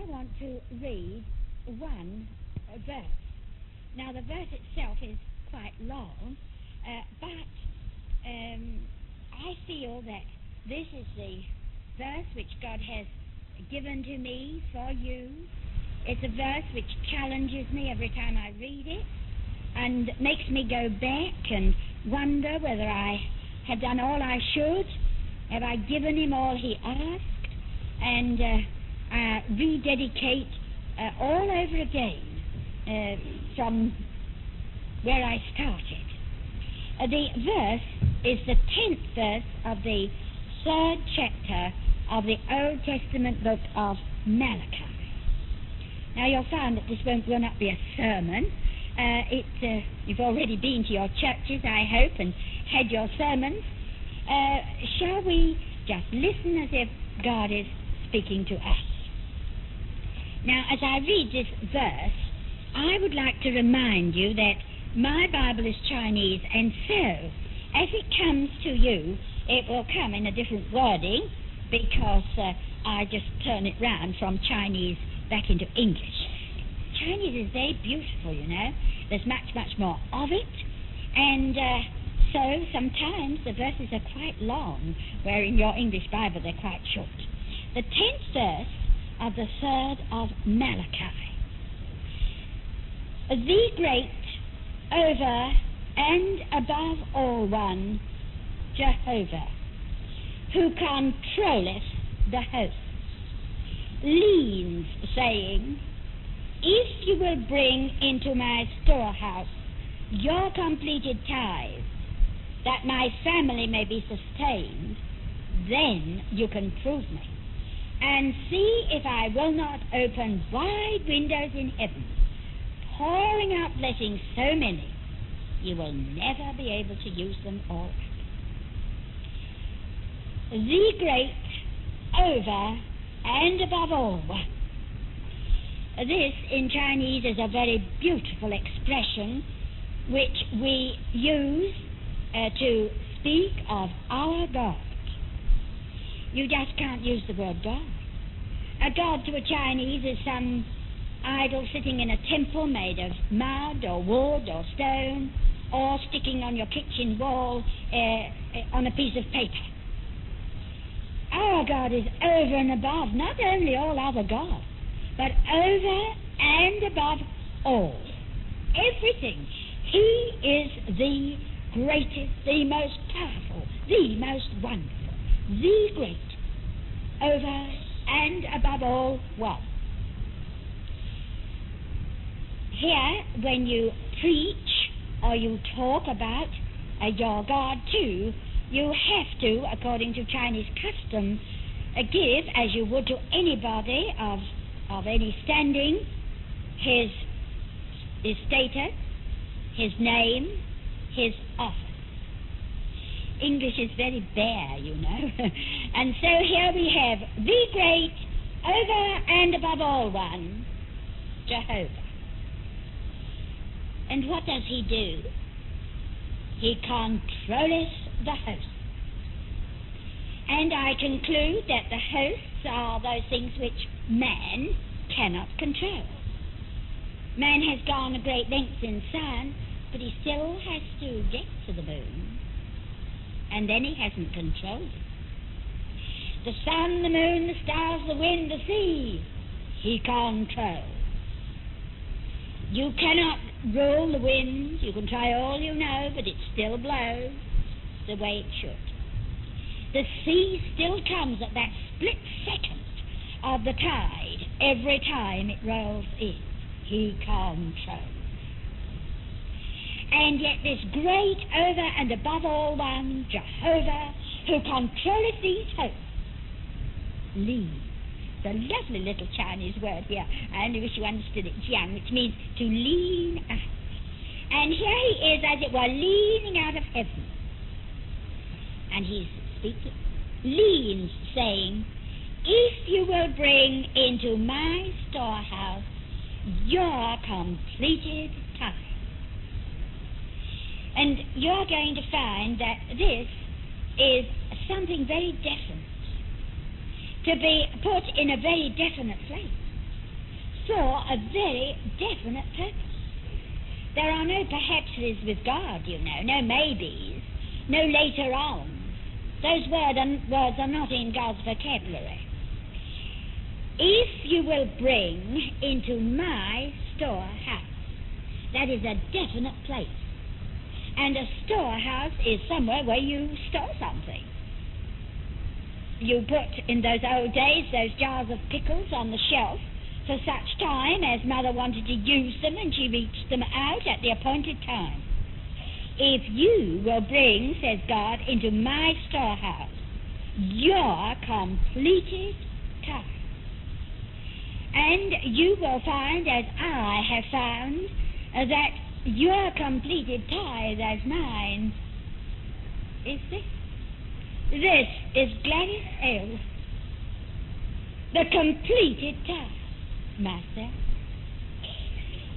I want to read one verse. Now, the verse itself is quite long, uh, but um, I feel that this is the verse which God has given to me for you. It's a verse which challenges me every time I read it and makes me go back and wonder whether I had done all I should. Have I given him all he asked? And uh, uh, rededicate uh, all over again uh, from where I started. Uh, the verse is the tenth verse of the third chapter of the Old Testament book of Malachi. Now you'll find that this won't, will not be a sermon. Uh, it, uh, you've already been to your churches, I hope, and had your sermons. Uh, shall we just listen as if God is speaking to us? Now, as I read this verse, I would like to remind you that my Bible is Chinese, and so as it comes to you, it will come in a different wording because uh, I just turn it round from Chinese back into English. Chinese is very beautiful, you know. There's much, much more of it. And uh, so sometimes the verses are quite long, where in your English Bible they're quite short. The tenth verse of the third of Malachi. The great, over and above all one, Jehovah, who controlleth the host, leans, saying, If you will bring into my storehouse your completed tithe, that my family may be sustained, then you can prove me. And see if I will not open wide windows in heaven, pouring out blessings so many, you will never be able to use them all. The great, over, and above all. This in Chinese is a very beautiful expression which we use uh, to speak of our God. You just can't use the word God. A God to a Chinese is some idol sitting in a temple made of mud or wood or stone or sticking on your kitchen wall uh, uh on a piece of paper. Our God is over and above not only all other gods, but over and above all. Everything. He is the greatest, the most powerful, the most wonderful, the great, over and above all one. Here, when you preach or you talk about uh, your God too, you have to, according to Chinese custom, uh, give, as you would to anybody of, of any standing, his, his status, his name, his office. English is very bare, you know. and so here we have the great, over and above all one, Jehovah. And what does he do? He controlleth the host. And I conclude that the hosts are those things which man cannot control. Man has gone a great length in science, but he still has to get to the moon. And then he hasn't controlled it. The sun, the moon, the stars, the wind, the sea, he controls. You cannot rule the wind. You can try all you know, but it still blows the way it should. The sea still comes at that split second of the tide every time it rolls in. He controls. And yet this great over and above all one, Jehovah, who controlleth these hosts, leads the lovely little Chinese word here. I only wish you understood it, jiang, which means to lean out. And here he is, as it were, leaning out of heaven. And he's speaking, leans, saying, If you will bring into my storehouse your completed. And you're going to find that this is something very definite to be put in a very definite place. for a very definite purpose. There are no perhapses with God, you know, no maybes, no later on. Those word words are not in God's vocabulary. If you will bring into my storehouse, that is a definite place. And a storehouse is somewhere where you store something. You put in those old days those jars of pickles on the shelf for such time as mother wanted to use them and she reached them out at the appointed time. If you will bring, says God, into my storehouse your completed time, and you will find, as I have found, that your completed tithe as mine is this. This is Gladys L. The completed tithe myself.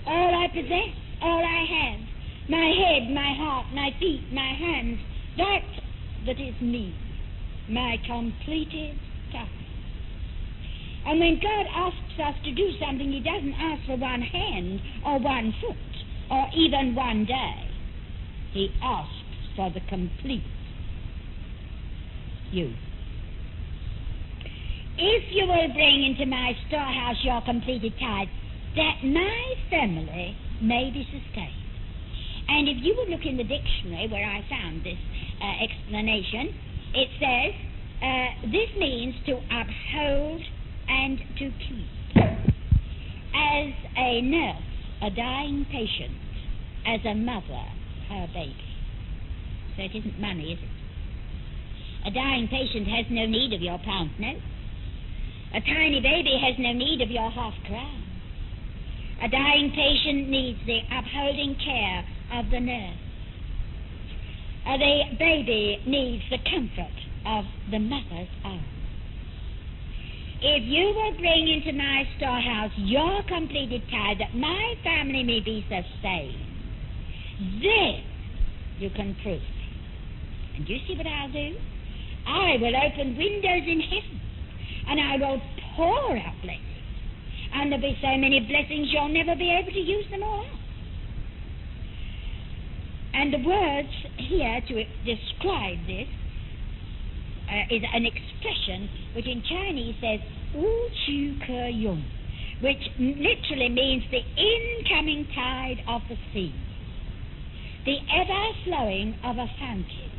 All I possess, all I have, my head, my heart, my feet, my hands, that that is me, my completed task. And when God asks us to do something, He doesn't ask for one hand or one foot or even one day. He asks for the complete you. If you will bring into my storehouse your completed tithe, that my family may be sustained. And if you will look in the dictionary where I found this uh, explanation, it says uh, this means to uphold and to keep. As a nurse, a dying patient, as a mother, her baby. So it isn't money, is it? A dying patient has no need of your pound note. A tiny baby has no need of your half crown. A dying patient needs the upholding care of the nurse. A baby needs the comfort of the mother's arms. If you will bring into my storehouse your completed tithe, that my family may be sustained, then you can prove me. And you see what I'll do? I will open windows in heaven and I will pour out blessings. And there'll be so many blessings you'll never be able to use them all out. And the words here to describe this uh, is an expression which in Chinese says Wu Chu Ke Yung, which literally means the incoming tide of the sea, the ever flowing of a fountain.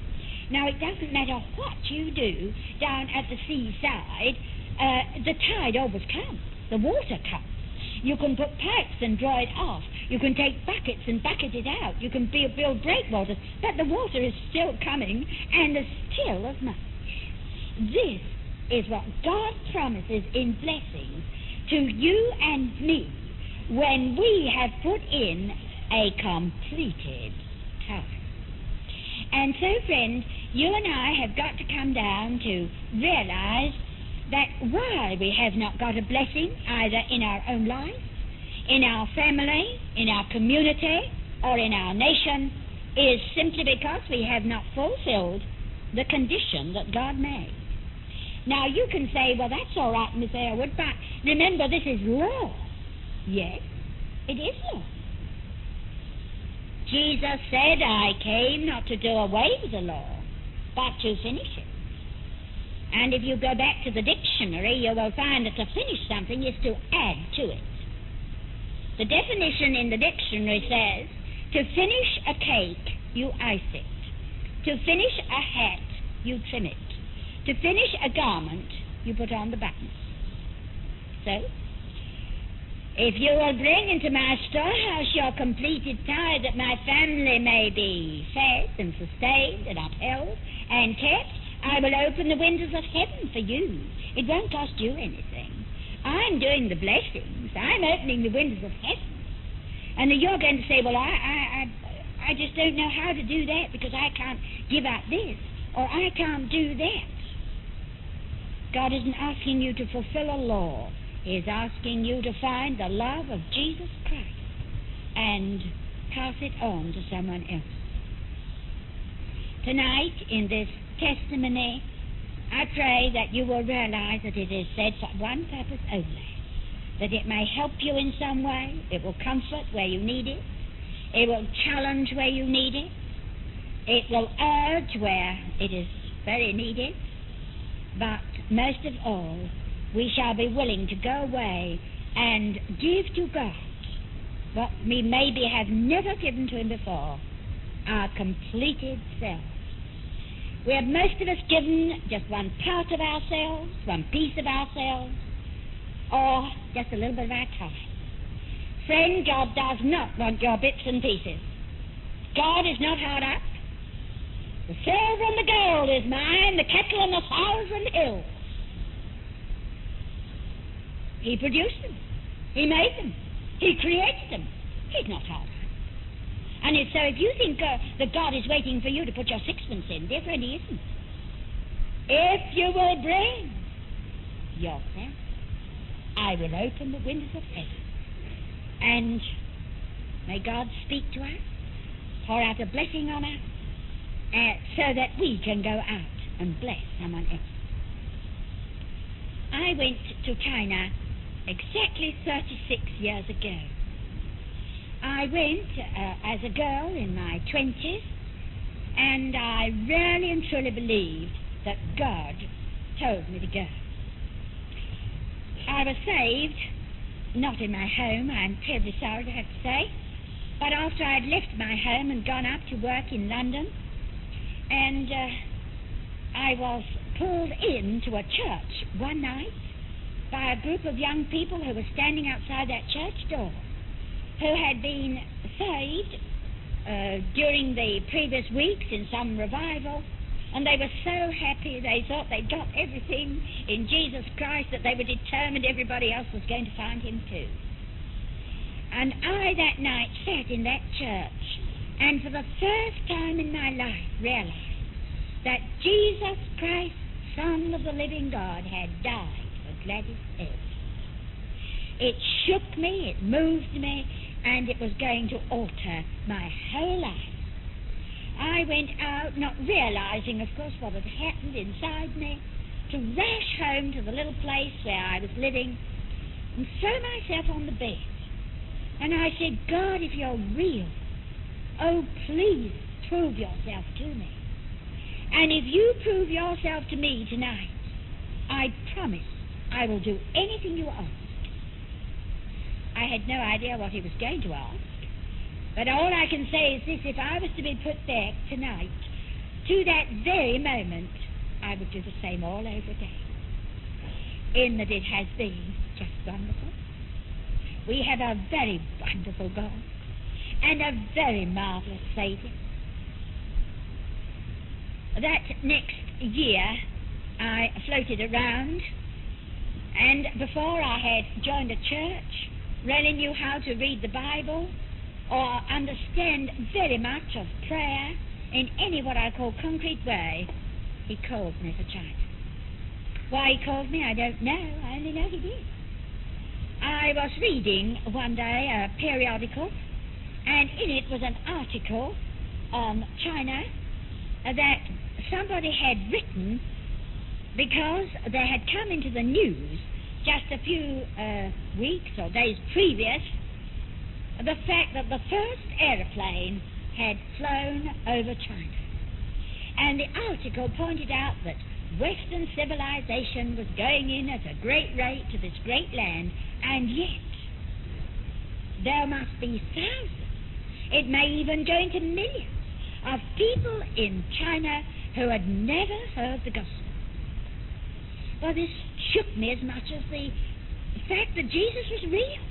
Now, it doesn't matter what you do down at the seaside, uh, the tide always comes. The water comes. You can put pipes and draw it off. You can take buckets and bucket it out. You can build, breakwaters, but the water is still coming, and there's still as much. This is what God promises in blessings to you and me when we have put in a completed task. And so, friend, you and I have got to come down to realize that why we have not got a blessing either in our own life, in our family, in our community, or in our nation is simply because we have not fulfilled the condition that God made. Now you can say, well, that's all right, Miss Aylward, but remember this is law. Yes, it is law. Jesus said, I came not to do away with the law, but to finish it. And if you go back to the dictionary, you will find that to finish something is to add to it. The definition in the dictionary says to finish a cake, you ice it. To finish a hat, you trim it. To finish a garment, you put on the buttons. So, if you will bring into my storehouse your completed tithe, that my family may be fed and sustained and upheld and kept, I will open the windows of heaven for you. It won't cost you anything. I'm doing the blessings. I'm opening the windows of heaven. And you're going to say, well, I, I, I, I just don't know how to do that because I can't give out this or I can't do that. God isn't asking you to fulfill a law. He is asking you to find the love of Jesus Christ and pass it on to someone else. Tonight, in this testimony, I pray that you will realize that it is said for one purpose only that it may help you in some way. It will comfort where you need it. It will challenge where you need it. It will urge where it is very needed. But most of all, we shall be willing to go away and give to God what we maybe have never given to Him before our completed self. We have most of us given just one part of ourselves, one piece of ourselves, or just a little bit of our time. Friend, God does not want your bits and pieces. God is not hard up. The silver and the gold is mine, the cattle on the thousand hills. He produced them. He made them. He created them. He's not hard. And if so, if you think uh, that God is waiting for you to put your sixpence in, dear friend, He isn't. If you will bring yourself, I will open the windows of heaven. And may God speak to us, pour out a blessing on us, uh, so that we can go out and bless someone else. I went to China exactly 36 years ago. I went uh, as a girl in my 20s, and I really and truly believed that God told me to go. I was saved, not in my home, I'm terribly sorry to have to say, but after I'd left my home and gone up to work in London, and uh, I was pulled into a church one night by a group of young people who were standing outside that church door who had been saved uh, during the previous weeks in some revival, and they were so happy they thought they'd got everything in Jesus Christ that they were determined everybody else was going to find him too. And I that night sat in that church, and for the first time in my life realized that Jesus Christ, Son of the living God, had died for Gladys Evans. It shook me, it moved me, and it was going to alter my whole life. I went out, not realizing, of course, what had happened inside me, to rush home to the little place where I was living and throw myself on the bed. And I said, God, if you're real, oh, please prove yourself to me. And if you prove yourself to me tonight, I promise I will do anything you ask. I had no idea what he was going to ask. But all I can say is this if I was to be put back tonight, to that very moment, I would do the same all over again. In that it has been just wonderful. We have a very wonderful God and a very marvelous Saviour. That next year, I floated around, and before I had joined a church, really knew how to read the Bible or understand very much of prayer in any what I call concrete way, he called me for China. Why he called me, I don't know. I only know he did. I was reading one day a periodical, and in it was an article on China that somebody had written because they had come into the news just a few uh, weeks or days previous, the fact that the first aeroplane had flown over China. And the article pointed out that Western civilization was going in at a great rate to this great land, and yet there must be thousands, it may even go into millions, of people in China who had never heard the gospel. Well, this shook me as much as the fact that Jesus was real.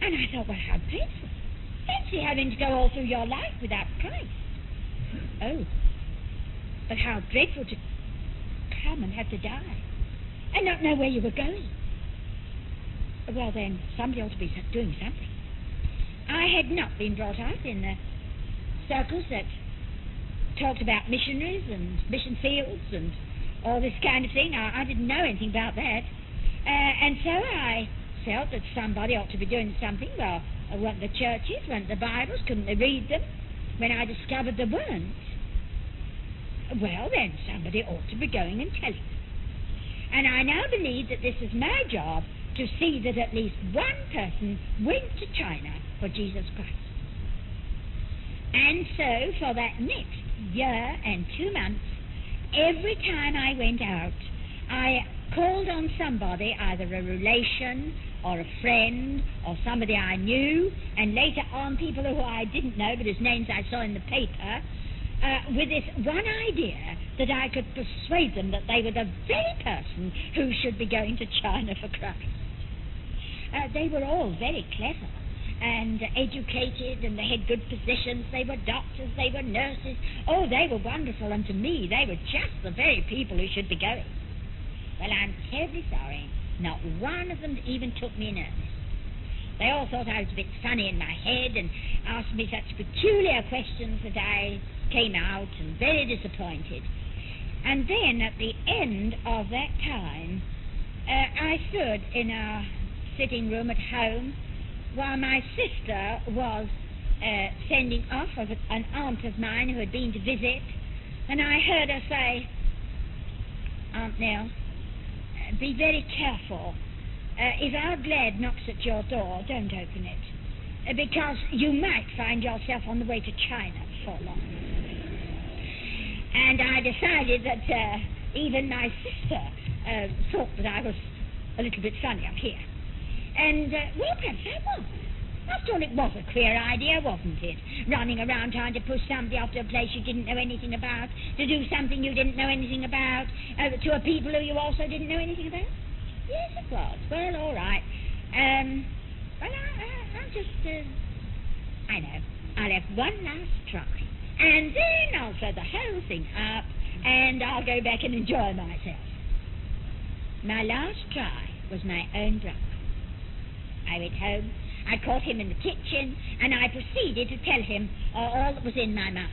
And I thought, well, how dreadful. Fancy having to go all through your life without Christ. Oh, but how dreadful to come and have to die and not know where you were going. Well, then, somebody ought to be doing something. I had not been brought up in the circles that talked about missionaries and mission fields and all this kind of thing. I, I didn't know anything about that. Uh, and so I felt that somebody ought to be doing something. Well, uh, weren't the churches, weren't the Bibles, couldn't they read them? When I discovered there weren't, well, then somebody ought to be going and telling. And I now believe that this is my job to see that at least one person went to China for Jesus Christ. And so, for that next year and two months, every time I went out, I called on somebody, either a relation or a friend or somebody I knew, and later on people who I didn't know but whose names I saw in the paper, uh, with this one idea that I could persuade them that they were the very person who should be going to China for Christ. Uh, they were all very clever and educated, and they had good positions. They were doctors, they were nurses. Oh, they were wonderful, and to me, they were just the very people who should be going. Well, I'm terribly sorry. Not one of them even took me in earnest. They all thought I was a bit funny in my head and asked me such peculiar questions that I came out and very disappointed. And then at the end of that time, uh, I stood in our sitting room at home while my sister was uh, sending off of an aunt of mine who had been to visit, and I heard her say, Aunt Nell, be very careful. Uh, if our glad knocks at your door, don't open it, uh, because you might find yourself on the way to China before long. And I decided that uh, even my sister uh, thought that I was a little bit funny up here. And, uh, well, perhaps I was. After all, it was a queer idea, wasn't it? Running around trying to push somebody off to a place you didn't know anything about, to do something you didn't know anything about, uh, to a people who you also didn't know anything about? Yes, it was. Well, all right. Um, well, I, I, I'll just, uh, I know, I'll have one last try. And then I'll throw the whole thing up, and I'll go back and enjoy myself. My last try was my own brother. I went home I caught him in the kitchen, and I proceeded to tell him all that was in my mind.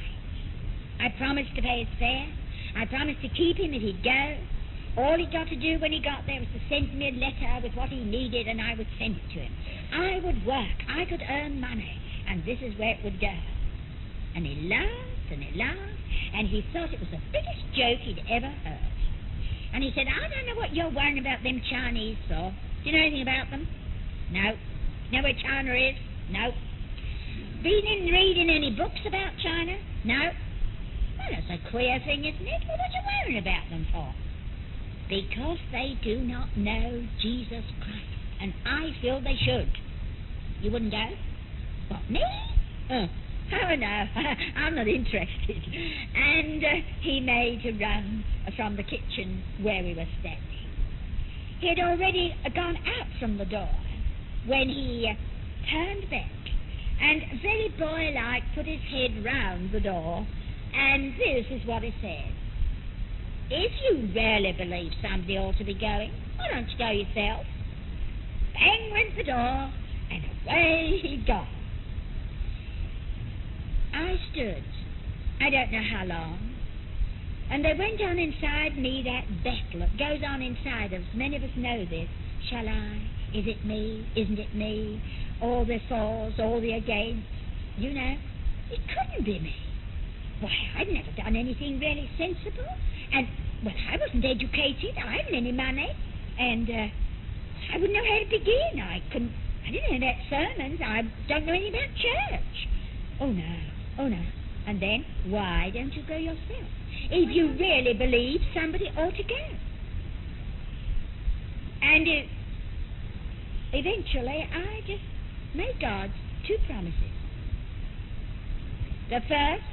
I promised to pay his fare. I promised to keep him if he'd go. All he'd got to do when he got there was to send me a letter with what he needed, and I would send it to him. I would work. I could earn money, and this is where it would go. And he laughed and he laughed, and he thought it was the biggest joke he'd ever heard. And he said, I don't know what you're worrying about them Chinese for. Do you know anything about them? No. Know where China is? No. Been in reading any books about China? No. Well, that's a queer thing, isn't it? Well, what are you worrying about them for? Because they do not know Jesus Christ. And I feel they should. You wouldn't go? What, me? Oh, oh no, I'm not interested. And uh, he made a run from the kitchen where we were standing. He had already gone out from the door when he turned back and very boy-like put his head round the door, and this is what he said. If you really believe somebody ought to be going, why don't you go yourself? Bang went the door, and away he gone. I stood, I don't know how long, and there went on inside me that battle that goes on inside us. Many of us know this. Shall I? Is it me? Isn't it me? All the fors, all the against. You know, it couldn't be me. Why, I'd never done anything really sensible. And, well, I wasn't educated. I hadn't any money. And uh, I wouldn't know how to begin. I couldn't, I didn't know about sermons. I don't know anything about church. Oh, no. Oh, no. And then, why don't you go yourself? If you really believe somebody ought to go. And uh, eventually I just made God two promises. The first,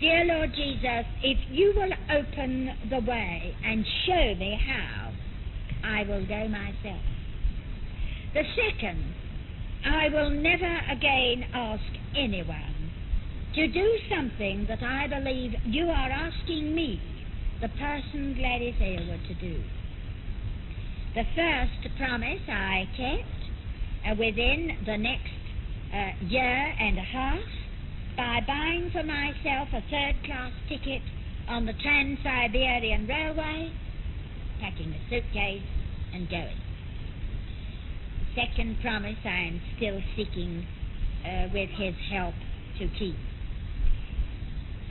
dear Lord Jesus, if you will open the way and show me how, I will go myself. The second, I will never again ask anyone to do something that I believe you are asking me, the person Gladys Aylward, to do. The first promise I kept uh, within the next uh, year and a half by buying for myself a third class ticket on the Trans Siberian Railway, packing a suitcase, and going. The second promise I am still seeking uh, with His help to keep.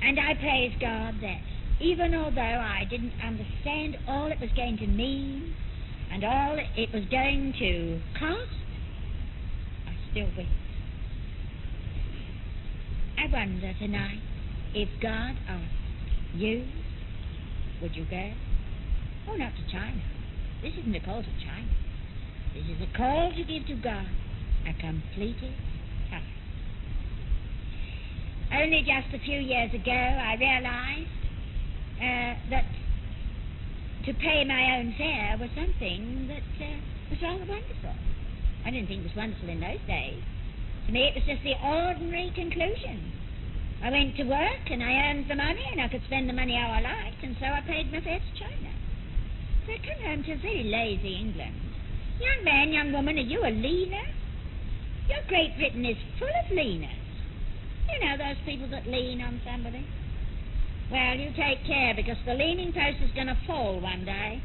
And I praise God that even although I didn't understand all it was going to mean and all it was going to cost, I still went. I wonder tonight if God asked you, would you go? Oh, not to China. This isn't a call to China. This is a call to give to God a completed. Only just a few years ago, I realized uh, that to pay my own fare was something that uh, was rather wonderful. I didn't think it was wonderful in those days. To me, it was just the ordinary conclusion. I went to work and I earned the money and I could spend the money how I liked, and so I paid my fare to China. So I come home to a very lazy England. Young man, young woman, are you a leaner? Your Great Britain is full of leaners. You know those people that lean on somebody? Well, you take care because the leaning post is going to fall one day.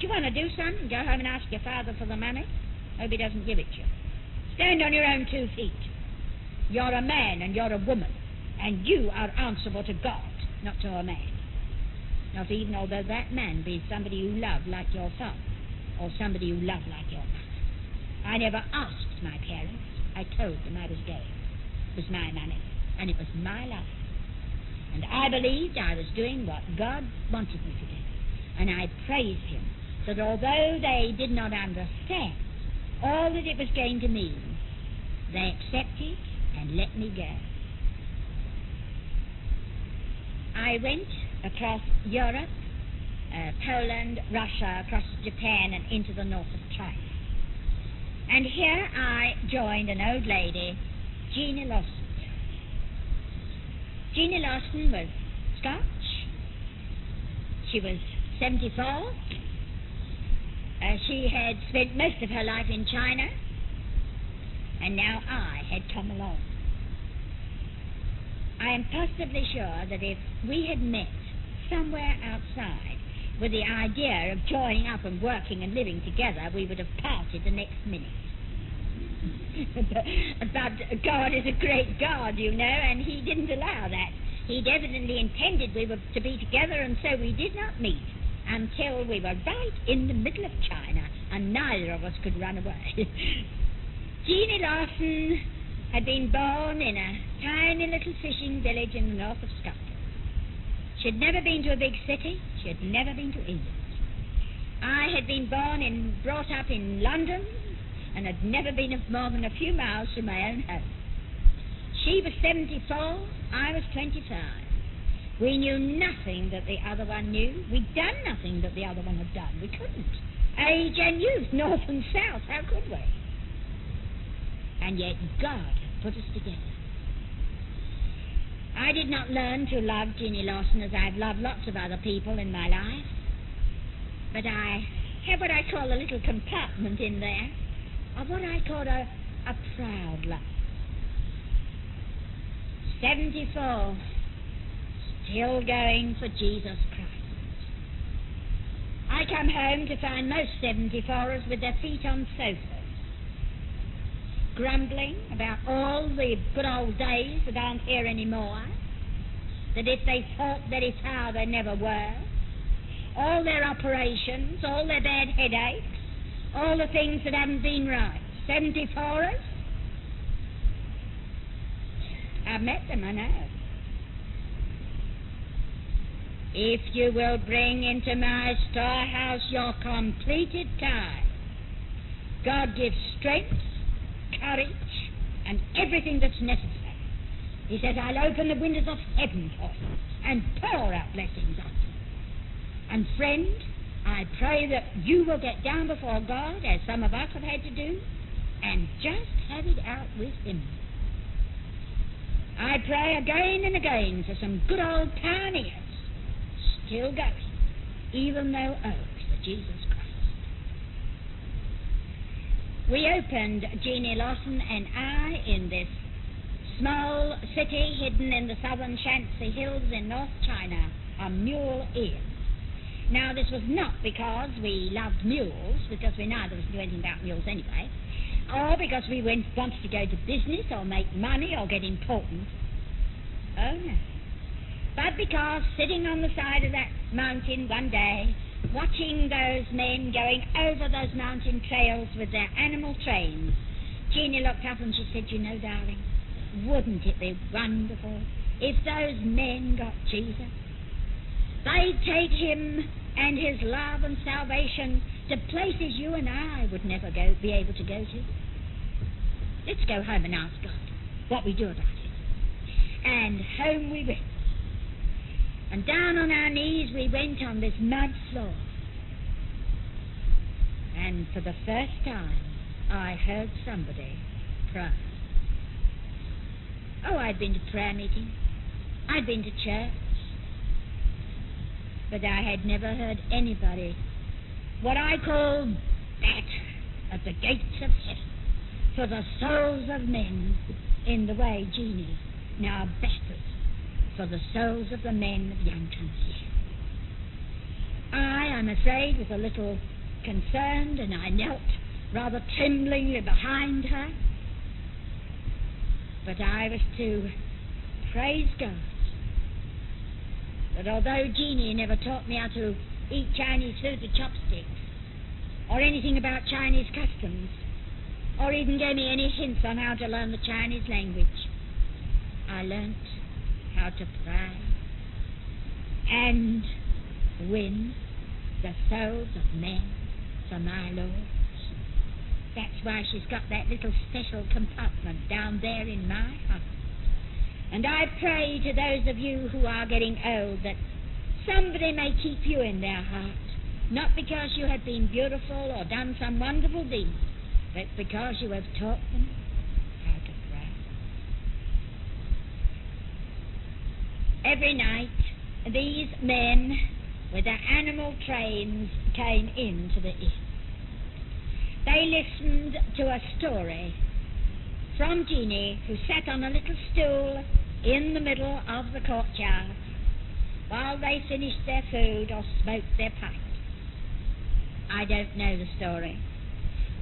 Do you want to do something? Go home and ask your father for the money. Hope he doesn't give it you. Stand on your own two feet. You're a man and you're a woman, and you are answerable to God, not to a man. Not even although that man be somebody you love like your son, or somebody you love like your mother. I never asked my parents. I told them I was gay. It was my money, and it was my life. And I believed I was doing what God wanted me to do. And I praised Him that although they did not understand all that it was going to mean, they accepted and let me go. I went across Europe, uh, Poland, Russia, across Japan, and into the north of China. And here I joined an old lady, Jeannie Lawson. Jeannie Lawson was Scotch. She was 74. Uh, she had spent most of her life in China, and now I had come along. I am positively sure that if we had met somewhere outside with the idea of joining up and working and living together, we would have parted the next minute. but God is a great God, you know, and He didn't allow that. He'd evidently intended we were to be together, and so we did not meet until we were right in the middle of China, and neither of us could run away. Jeannie Lawson had been born in a tiny little fishing village in the north of Scotland. She had never been to a big city. She had never been to England. I had been born and brought up in London and had never been more than a few miles from my own home. She was 74, I was 25. We knew nothing that the other one knew. We'd done nothing that the other one had done. We couldn't. Age and youth, north and south, how could we? And yet God had put us together. I did not learn to love Jeannie Lawson as I've loved lots of other people in my life. But I have what I call a little compartment in there of what I call a, a proud love. 74, still going for Jesus Christ. I come home to find most 74ers with their feet on sofas, grumbling about all the good old days that aren't here anymore, that if they thought very how they never were, all their operations, all their bad headaches, all the things that haven't been right. 74ers? I've met them, I know. If you will bring into my storehouse your completed tithe, God gives strength, courage, and everything that's necessary. He says, I'll open the windows of heaven for you and pour out blessings on you. And friend, I pray that you will get down before God, as some of us have had to do, and just have it out with Him. I pray again and again for some good old pioneers still going, even though old for Jesus Christ. We opened Jeannie Lawson and I in this small city hidden in the southern Shanxi Hills in North China, a mule inn. Now, this was not because we loved mules, because we neither of us knew anything about mules anyway, or because we went, wanted to go to business or make money or get important. Oh, no. but because sitting on the side of that mountain one day, watching those men going over those mountain trails with their animal trains, Jeannie looked up and she said, You know, darling, wouldn't it be wonderful if those men got Jesus? They'd take him and his love and salvation to places you and I would never go, be able to go to. Let's go home and ask God what we do about it. And home we went. And down on our knees we went on this mud floor. And for the first time, I heard somebody cry. Oh, I'd been to prayer meeting. I'd been to church. But I had never heard anybody, what I call that, at the gates of heaven, for the souls of men in the way Jeannie now batters for the souls of the men of Yantransea. I, I'm afraid, was a little concerned, and I knelt rather tremblingly behind her. But I was to praise God that although Jeannie never taught me how to eat Chinese food with chopsticks, or anything about Chinese customs, or even gave me any hints on how to learn the Chinese language, I learnt how to pray and win the souls of men for my Lord. That's why she's got that little special compartment down there in my heart. And I pray to those of you who are getting old that somebody may keep you in their heart, not because you have been beautiful or done some wonderful deed, but because you have taught them how to pray. Every night, these men with their animal trains came into the inn. They listened to a story from Jeannie, who sat on a little stool in the middle of the courtyard while they finished their food or smoked their pipe. I don't know the story.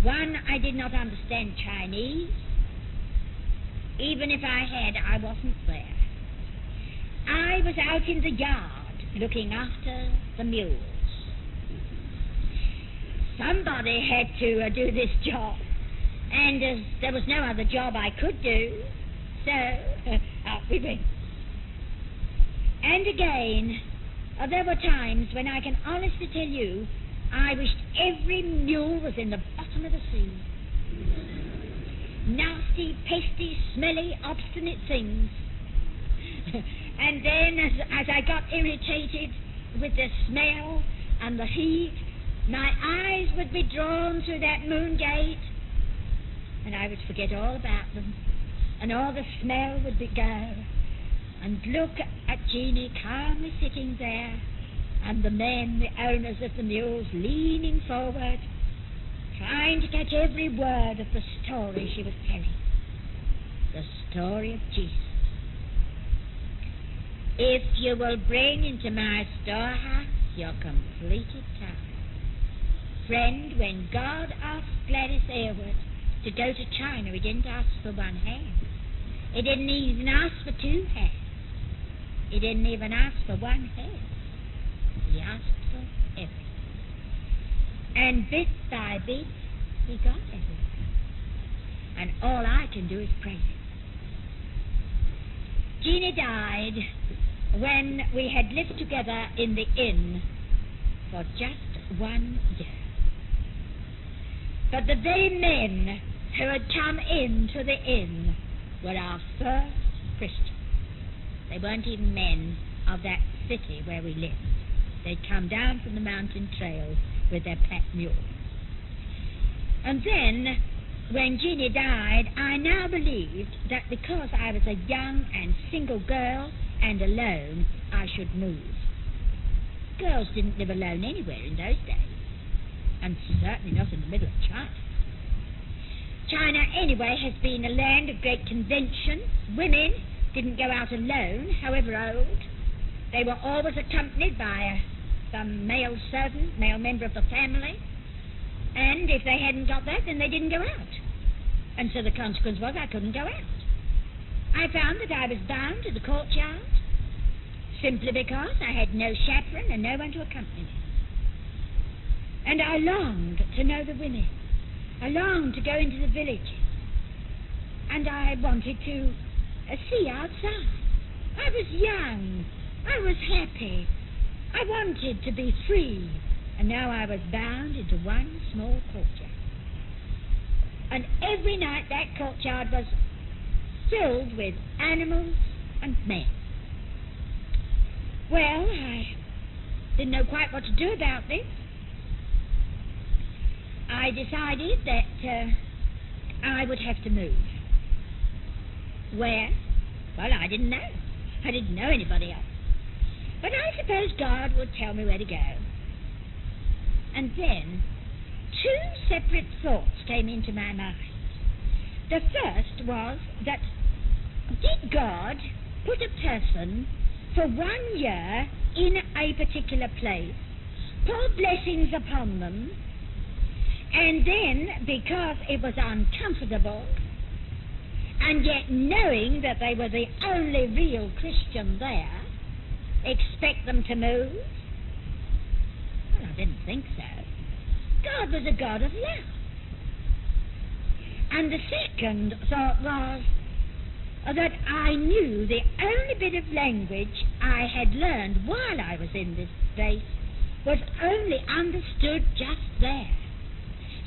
One, I did not understand Chinese. Even if I had, I wasn't there. I was out in the yard looking after the mules. Somebody had to uh, do this job, and uh, there was no other job I could do, so uh, out. And again, uh, there were times when I can honestly tell you I wished every mule was in the bottom of the sea. Nasty, pasty, smelly, obstinate things. and then, as, as I got irritated with the smell and the heat, my eyes would be drawn through that moon gate, and I would forget all about them, and all the smell would be gone. and look at Jeannie calmly sitting there and the men, the owners of the mules, leaning forward, trying to catch every word of the story she was telling. The story of Jesus. If you will bring into my storehouse your completed task. Friend, when God asked Gladys Aylward to go to China, he didn't ask for one hand. He didn't even ask for two hands. He didn't even ask for one head. He asked for everything. And bit by bit, he got everything. And all I can do is praise him. Jeannie died when we had lived together in the inn for just one year. But the very men who had come into the inn were our first Christians. They weren't even men of that city where we lived. They'd come down from the mountain trails with their pet mules. And then, when Jeannie died, I now believed that because I was a young and single girl and alone, I should move. Girls didn't live alone anywhere in those days, and certainly not in the middle of China. China, anyway, has been a land of great convention. Women didn't go out alone, however old. They were always accompanied by some male servant, male member of the family. And if they hadn't got that, then they didn't go out. And so the consequence was I couldn't go out. I found that I was bound to the courtyard, simply because I had no chaperone and no one to accompany me. And I longed to know the women. I longed to go into the villages. And I wanted to uh, see outside. I was young. I was happy. I wanted to be free. And now I was bound into one small courtyard. And every night that courtyard was filled with animals and men. Well, I didn't know quite what to do about this. I decided that uh, I would have to move. Where? Well, I didn't know. I didn't know anybody else. But I suppose God would tell me where to go. And then two separate thoughts came into my mind. The first was that did God put a person for one year in a particular place, pour blessings upon them, and then, because it was uncomfortable, and yet knowing that they were the only real Christian there, expect them to move? Well, I didn't think so. God was a God of love. And the second thought was that I knew the only bit of language I had learned while I was in this place was only understood just there.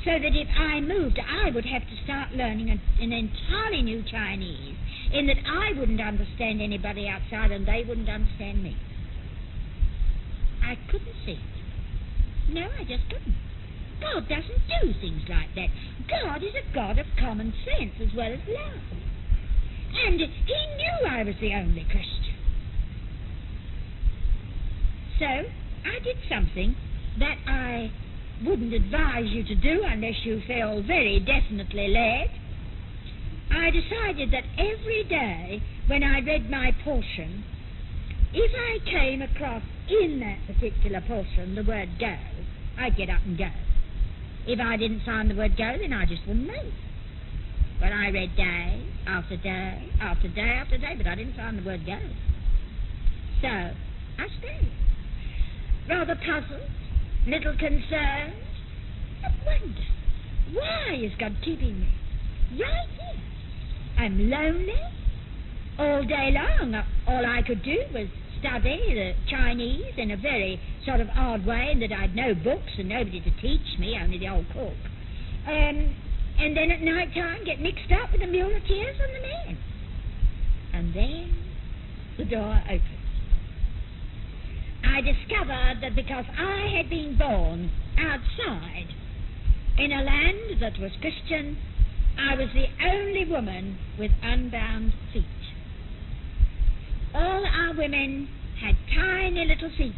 So that if I moved, I would have to start learning an, an entirely new Chinese, in that I wouldn't understand anybody outside and they wouldn't understand me. I couldn't see it. No, I just couldn't. God doesn't do things like that. God is a God of common sense as well as love. And he knew I was the only Christian. So I did something that I wouldn't advise you to do unless you feel very definitely led. I decided that every day when I read my portion, if I came across in that particular portion the word go, I'd get up and go. If I didn't find the word go, then I just wouldn't move. But I read day after day after day after day, but I didn't find the word go. So I stayed. Rather puzzled, little concerned. I wonder, why is God keeping me right here? I'm lonely all day long. All I could do was study the Chinese in a very sort of odd way, in that I'd no books and nobody to teach me, only the old cook. Um, and then at night time get mixed up with the muleteers and the men. And then the door opens. I discovered that because I had been born outside in a land that was Christian, I was the only woman with unbound feet. All our women had tiny little feet,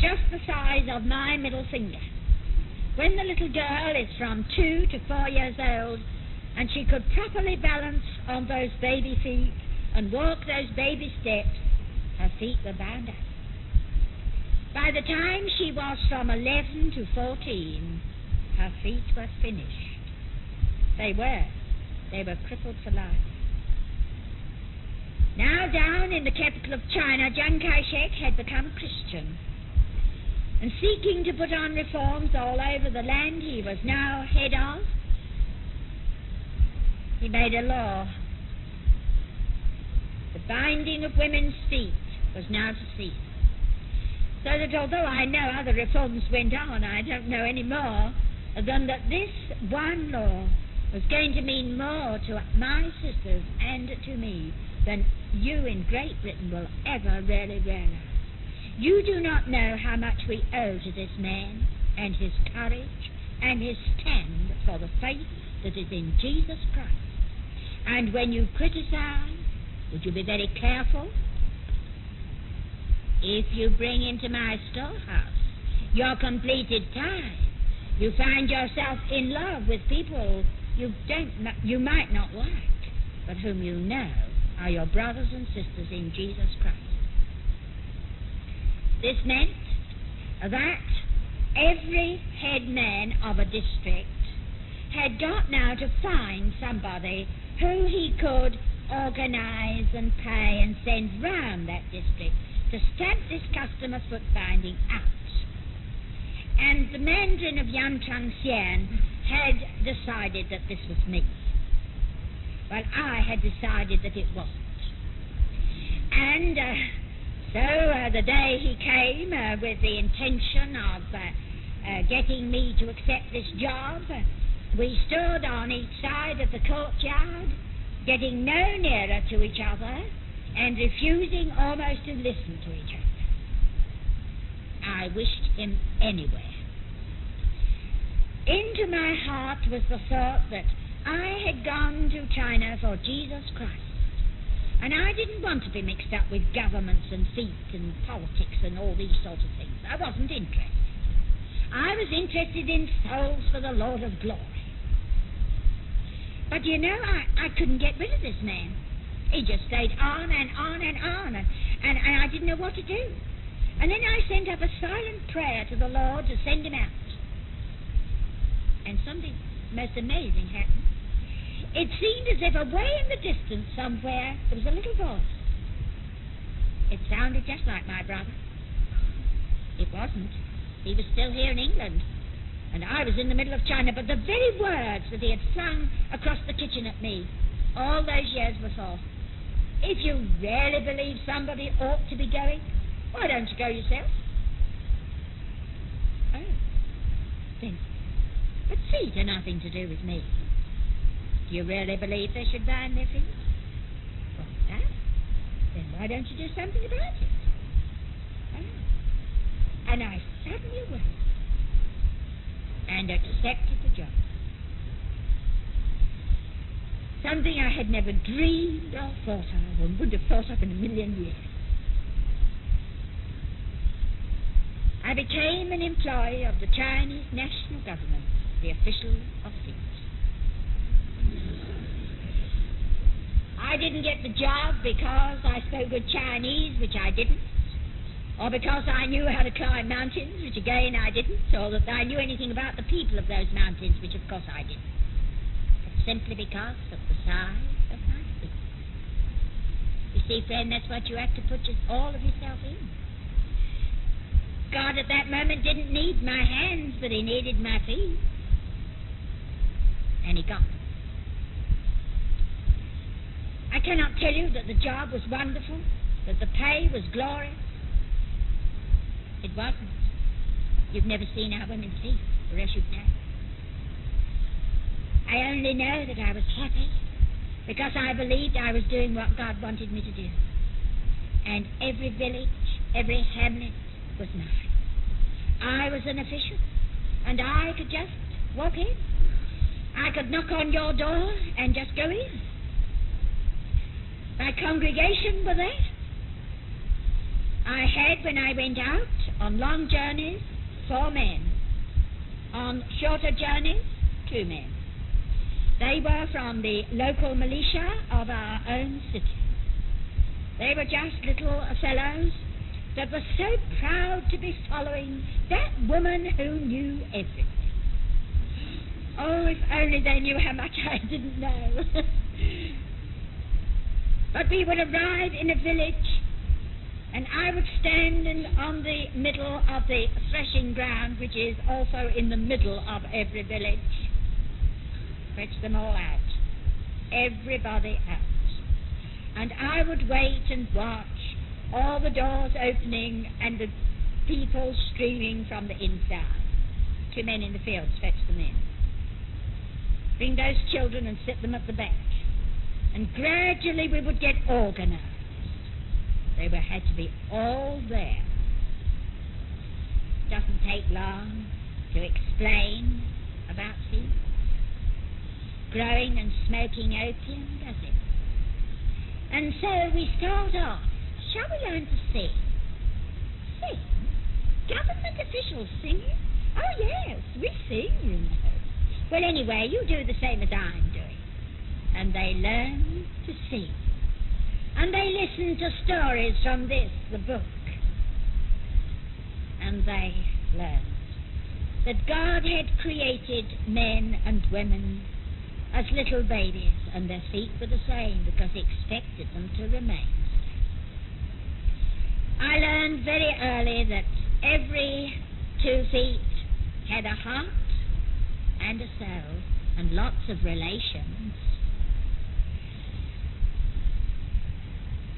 just the size of my middle finger. When the little girl is from two to four years old, and she could properly balance on those baby feet and walk those baby steps, her feet were bound up. By the time she was from 11 to 14, her feet were finished. They were. They were crippled for life. Now, down in the capital of China, Chiang Kai shek had become Christian and seeking to put on reforms all over the land he was now head of, he made a law. The binding of women's feet was now to cease. So that although I know other reforms went on, I don't know any more than that this one law was going to mean more to my sisters and to me than you in Great Britain will ever really realize. You do not know how much we owe to this man and his courage and his stand for the faith that is in Jesus Christ. And when you criticize, would you be very careful? If you bring into my storehouse your completed time, you find yourself in love with people you don't, you might not like, but whom you know are your brothers and sisters in Jesus Christ. This meant that every head man of a district had got now to find somebody who he could organize and pay and send round that district to stamp this customer foot binding out. And the Mandarin of Yangcheng Xian had decided that this was me. But I had decided that it wasn't. And uh, so uh, the day he came uh, with the intention of uh, uh, getting me to accept this job, we stood on each side of the courtyard, getting no nearer to each other and refusing almost to listen to each other. I wished him anywhere. Into my heart was the thought that I had gone to China for Jesus Christ. And I didn't want to be mixed up with governments and feet and politics and all these sort of things. I wasn't interested. I was interested in souls for the Lord of glory. But you know, I, I couldn't get rid of this man. He just stayed on and on and on, and, and, and I didn't know what to do. And then I sent up a silent prayer to the Lord to send him out. And something most amazing happened. It seemed as if away in the distance somewhere there was a little voice. It sounded just like my brother. It wasn't. He was still here in England. And I was in the middle of China, but the very words that he had flung across the kitchen at me all those years before. If you really believe somebody ought to be going, why don't you go yourself? Oh, then. But feet are nothing to do with me. Do you really believe they should bind their feet? Well, that? Then why don't you do something about it? Oh. And I suddenly went and accepted the job. Something I had never dreamed or thought of, or would have thought of in a million years. I became an employee of the Chinese national government, the official of office. I didn't get the job because I spoke good Chinese, which I didn't, or because I knew how to climb mountains, which again I didn't, or that I knew anything about the people of those mountains, which of course I didn't, simply because of the size of my feet. You see, friend, that's what you have to put your, all of yourself in. God at that moment didn't need my hands, but He needed my feet. And He got them. I cannot tell you that the job was wonderful, that the pay was glorious. It wasn't. You've never seen our women's feet, or else you'd know. I only know that I was happy because I believed I was doing what God wanted me to do. And every village, every hamlet was mine. I was an official, and I could just walk in. I could knock on your door and just go in. My congregation were there. I had, when I went out on long journeys, four men. On shorter journeys, two men. They were from the local militia of our own city. They were just little fellows that were so proud to be following that woman who knew everything. Oh, if only they knew how much I didn't know. but we would arrive in a village, and I would stand in, on the middle of the threshing ground, which is also in the middle of every village. Fetch them all out. Everybody out. And I would wait and watch all the doors opening and the people streaming from the inside. Two men in the fields fetch them in. Bring those children and sit them at the back. And gradually we would get organized. They were, had to be all there. Doesn't take long to explain about things. Growing and smoking opium, does it? And so we start off. Shall we learn to sing? Sing? Government officials singing? Oh, yes, we sing, you know. Well, anyway, you do the same as I'm doing. And they learn to sing. And they listen to stories from this, the book. And they learned that God had created men and women as little babies, and their feet were the same because He expected them to remain. I learned very early that every two feet had a heart and a soul and lots of relations.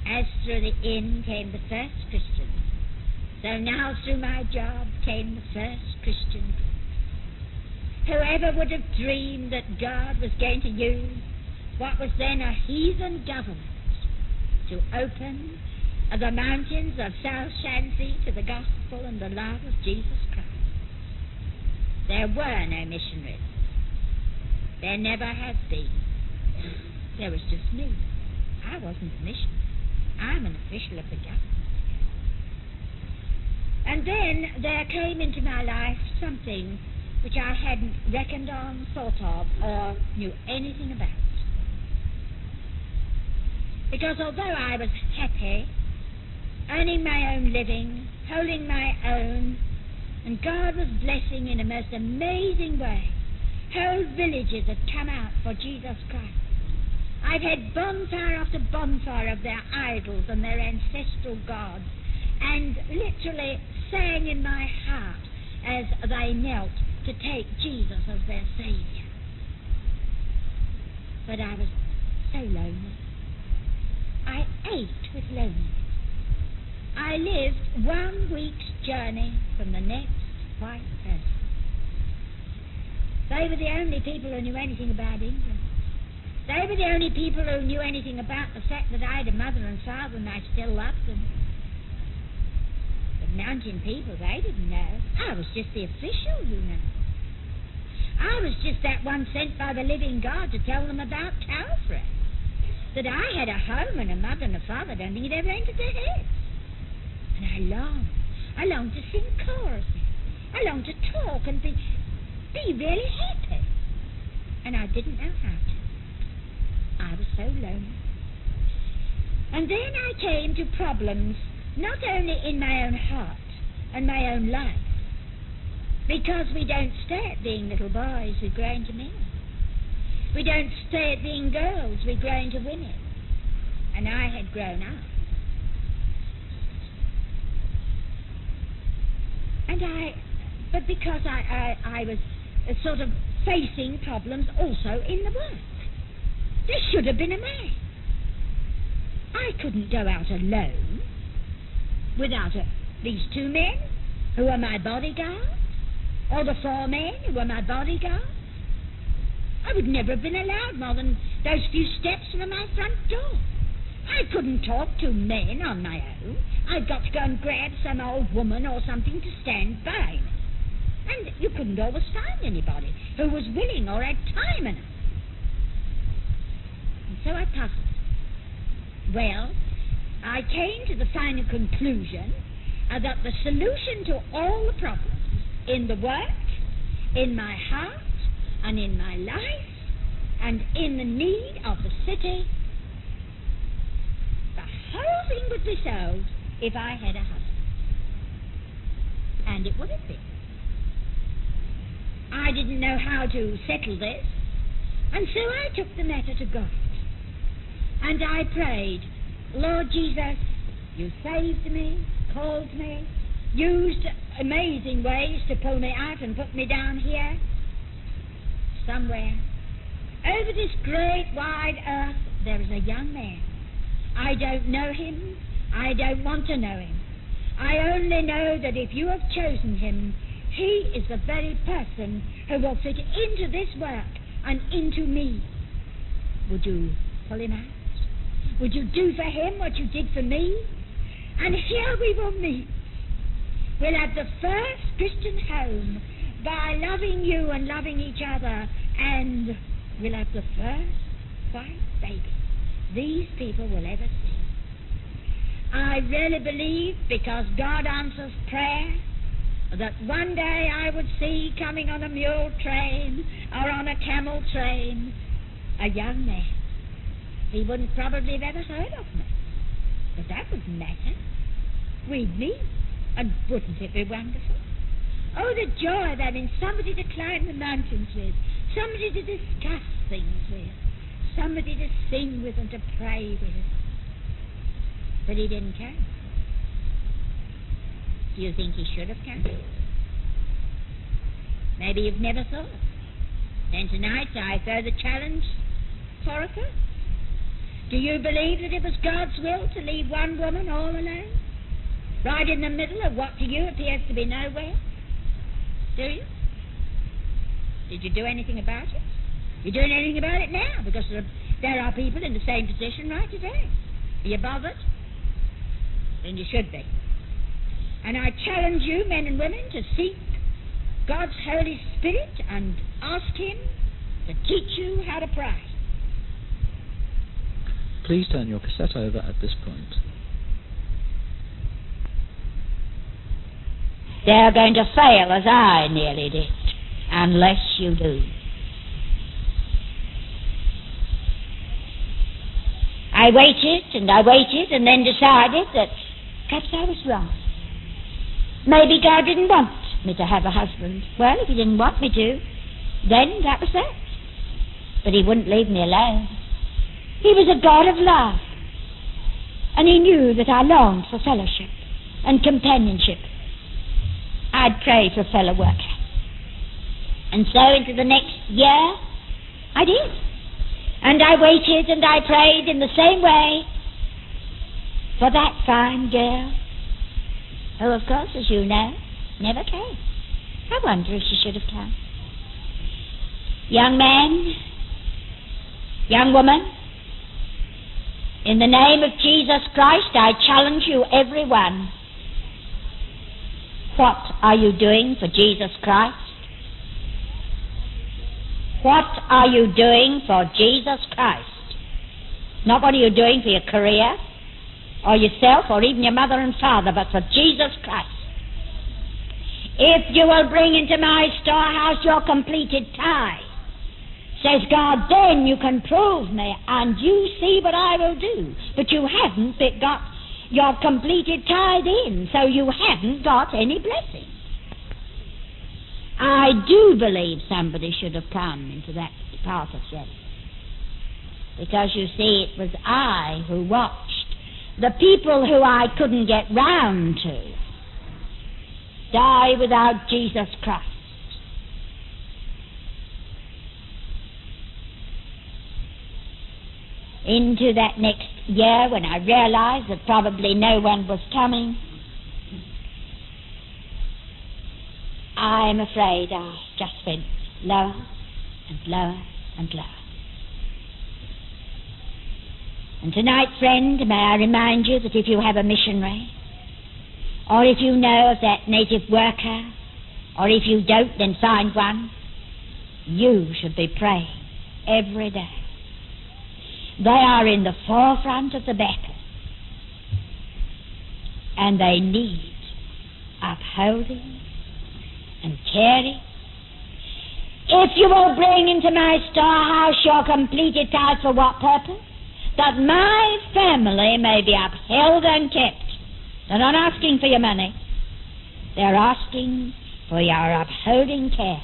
As through the inn came the first Christian, so now through my job came the first Christian. Whoever would have dreamed that God was going to use what was then a heathen government to open the mountains of South Shanxi to the gospel and the love of Jesus Christ? There were no missionaries. There never has been. There was just me. I wasn't a missionary. I'm an official of the government. And then there came into my life something which I hadn't reckoned on, thought of, or knew anything about. Because although I was happy, earning my own living, holding my own, and God was blessing in a most amazing way, whole villages had come out for Jesus Christ. I've had bonfire after bonfire of their idols and their ancestral gods, and literally sang in my heart as they knelt to take Jesus as their Saviour. But I was so lonely. I ached with loneliness. I lived one week's journey from the next white person. They were the only people who knew anything about England. They were the only people who knew anything about the fact that I had a mother and father and I still loved them. Mountain people, they didn't know. I was just the official, you know. I was just that one sent by the living God to tell them about Calvary. That I had a home and a mother and a father, don't think it ever entered their heads. And I longed. I longed to sing choruses. I longed to talk and be, be really happy. And I didn't know how to. I was so lonely. And then I came to problems not only in my own heart and my own life, because we don't stay at being little boys, we grow into men. We don't stay at being girls, we grow into women. And I had grown up. And I, but because I, I, I was sort of facing problems also in the work. There should have been a man. I couldn't go out alone without a, these two men who were my bodyguards, or the four men who were my bodyguards. I would never have been allowed more than those few steps from my front door. I couldn't talk to men on my own. I'd got to go and grab some old woman or something to stand by me. And you couldn't always find anybody who was willing or had time enough. And so I puzzled. Well, I came to the final conclusion that the solution to all the problems in the work, in my heart, and in my life, and in the need of the city, the whole thing would be solved if I had a husband. And it would have been. I didn't know how to settle this, and so I took the matter to God. And I prayed, Lord Jesus, you saved me, called me, used amazing ways to pull me out and put me down here, somewhere. Over this great wide earth, there is a young man. I don't know him. I don't want to know him. I only know that if you have chosen him, he is the very person who will fit into this work and into me. Would you pull him out? Would you do for him what you did for me? And here we will meet. We'll have the first Christian home by loving you and loving each other, and we'll have the first white baby these people will ever see. I really believe, because God answers prayer, that one day I would see coming on a mule train or on a camel train a young man he wouldn't probably have ever heard of me. But that wouldn't matter. We'd meet, and wouldn't it be wonderful? Oh, the joy of having somebody to climb the mountains with, somebody to discuss things with, somebody to sing with and to pray with. But he didn't come. Do you think he should have come? Maybe you've never thought. Then tonight I throw the challenge, Corica. Do you believe that it was God's will to leave one woman all alone? Right in the middle of what to you appears to be nowhere? Do you? Did you do anything about it? You're doing anything about it now because there are, people in the same position right today. Are you bothered? Then you should be. And I challenge you, men and women, to seek God's Holy Spirit and ask Him to teach you how to pray. Please turn your cassette over at this point. They're going to fail as I nearly did, unless you do. I waited and I waited and then decided that perhaps I was wrong. Maybe God didn't want me to have a husband. Well, if He didn't want me to, then that was that. But He wouldn't leave me alone. He was a God of love. And He knew that I longed for fellowship and companionship. I'd pray for fellow worker. And so into the next year, I did. And I waited and I prayed in the same way for that fine girl who, of course, as you know, never came. I wonder if she should have come. Young man, young woman, in the name of Jesus Christ, I challenge you, everyone. What are you doing for Jesus Christ? What are you doing for Jesus Christ? Not what are you doing for your career, or yourself, or even your mother and father, but for Jesus Christ. If you will bring into my storehouse your completed tithe, says God, then you can prove me, and you see what I will do. But you haven't got your completed tithe in, so you haven't got any blessing. I do believe somebody should have come into that part of sin. Because you see, it was I who watched the people who I couldn't get round to die without Jesus Christ. Into that next year when I realized that probably no one was coming, I'm afraid I just went lower and lower and lower. And tonight, friend, may I remind you that if you have a missionary, or if you know of that native worker, or if you don't, then find one, you should be praying every day. They are in the forefront of the battle, and they need upholding and caring. If you will bring into my storehouse your completed tithe for what purpose? that my family may be upheld and kept. They're not asking for your money. They're asking for your upholding care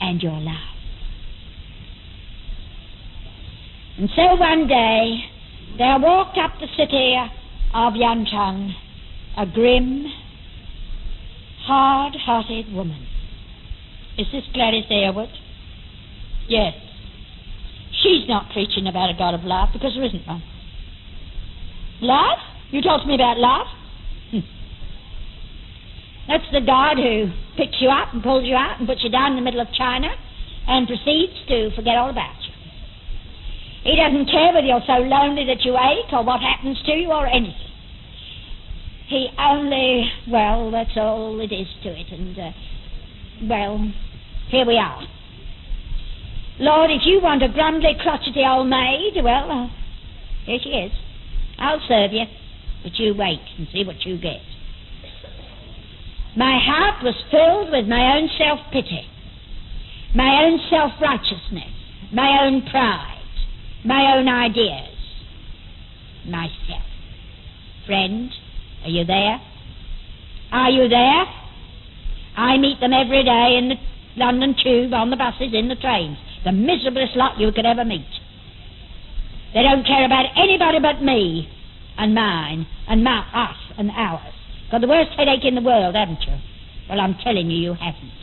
and your love. And so one day there walked up the city of Yangcheng a grim, hard-hearted woman. Is this Gladys Aylward? Yes. She's not preaching about a God of love because there isn't one. Love? You talk to me about love? Hmm. That's the God who picks you up and pulls you out and puts you down in the middle of China and proceeds to forget all about you. He doesn't care whether you're so lonely that you ache or what happens to you or anything. He only, well, that's all it is to it. And, uh, well, here we are. Lord, if you want a grumbly, crotchety old maid, well, uh, here she is. I'll serve you, but you wait and see what you get. My heart was filled with my own self pity, my own self righteousness, my own pride, my own ideas, myself. Friend, are you there? Are you there? I meet them every day in the London tube, on the buses, in the trains the miserablest lot you could ever meet. They don't care about anybody but me and mine and my, us and ours. Got the worst headache in the world, haven't you? Well, I'm telling you, you haven't.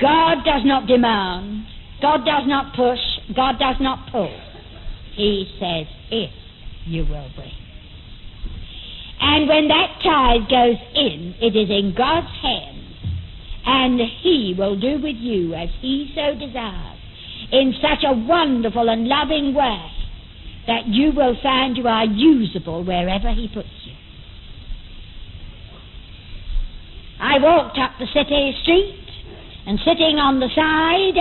God does not demand. God does not push. God does not pull. He says, if you will bring. And when that tithe goes in, it is in God's hands, and He will do with you as He so desires, in such a wonderful and loving way that you will find you are usable wherever He puts you. I walked up the city street, and sitting on the side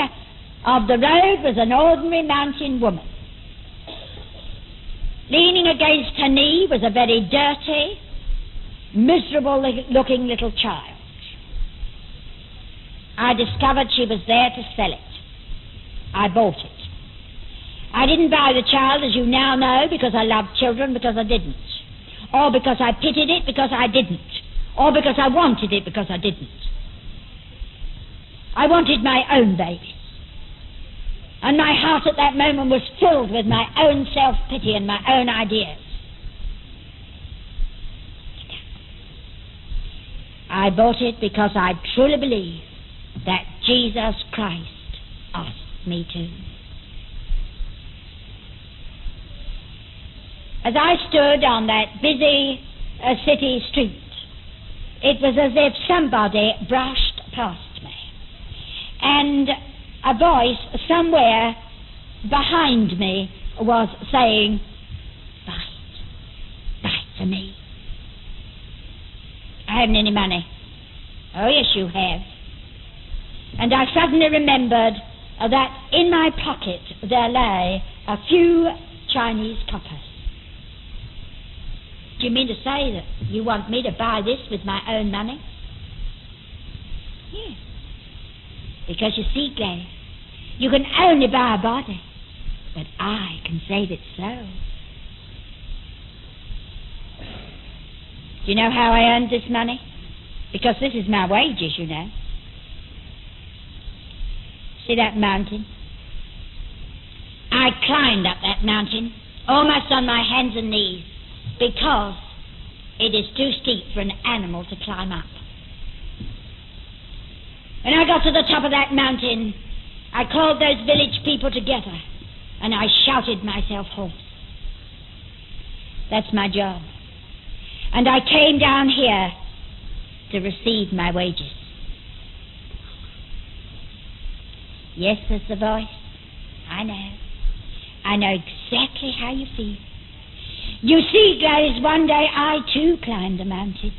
of the road was an ordinary mountain woman. Leaning against her knee was a very dirty, miserable looking little child. I discovered she was there to sell it. I bought it. I didn't buy the child, as you now know, because I loved children, because I didn't. Or because I pitied it, because I didn't. Or because I wanted it, because I didn't. I wanted my own baby. And my heart at that moment was filled with my own self pity and my own ideas. I bought it because I truly believe that Jesus Christ asked me to. As I stood on that busy uh, city street, it was as if somebody brushed past. And a voice somewhere behind me was saying, Bite, bite for me. I haven't any money. Oh, yes, you have. And I suddenly remembered that in my pocket there lay a few Chinese coppers. Do you mean to say that you want me to buy this with my own money? Yes. Because you see, Gladys, you can only buy a body, but I can save its soul. Do you know how I earned this money? Because this is my wages, you know. See that mountain? I climbed up that mountain, almost on my hands and knees, because it is too steep for an animal to climb up. When I got to the top of that mountain, I called those village people together and I shouted myself hoarse. That's my job. And I came down here to receive my wages. Yes, says the voice. I know. I know exactly how you feel. You see, Gladys, one day I too climbed a mountain.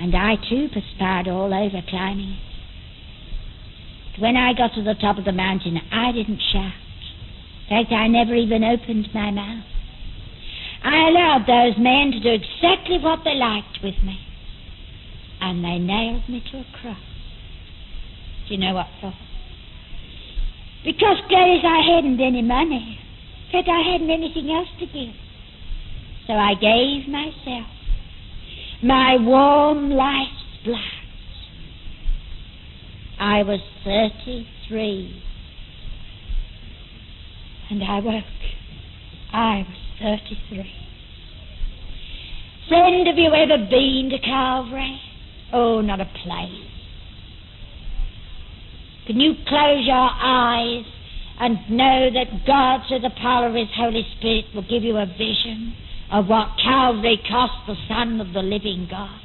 And I too perspired all over climbing. But when I got to the top of the mountain, I didn't shout. In fact, I never even opened my mouth. I allowed those men to do exactly what they liked with me. And they nailed me to a cross. Do you know what for? Because, Gladys, I hadn't any money. In I hadn't anything else to give. So I gave myself my warm life's blood. I was 33. And I woke. I was 33. Friend, have you ever been to Calvary? Oh, not a place. Can you close your eyes and know that God, through the power of His Holy Spirit, will give you a vision of what Calvary cost the Son of the living God?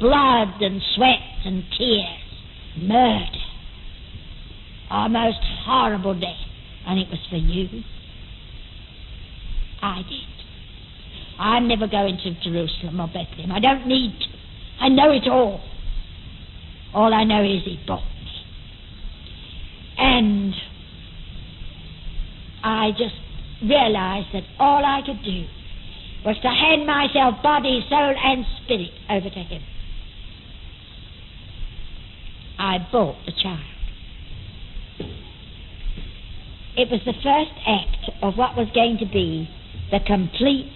Blood and sweat and tears, murder, our most horrible death, and it was for you. I did. I'm never going to Jerusalem or Bethlehem. I don't need to. I know it all. All I know is He bought me. And I just realized that all I could do was to hand myself, body, soul, and spirit over to Him. I bought the child. It was the first act of what was going to be the complete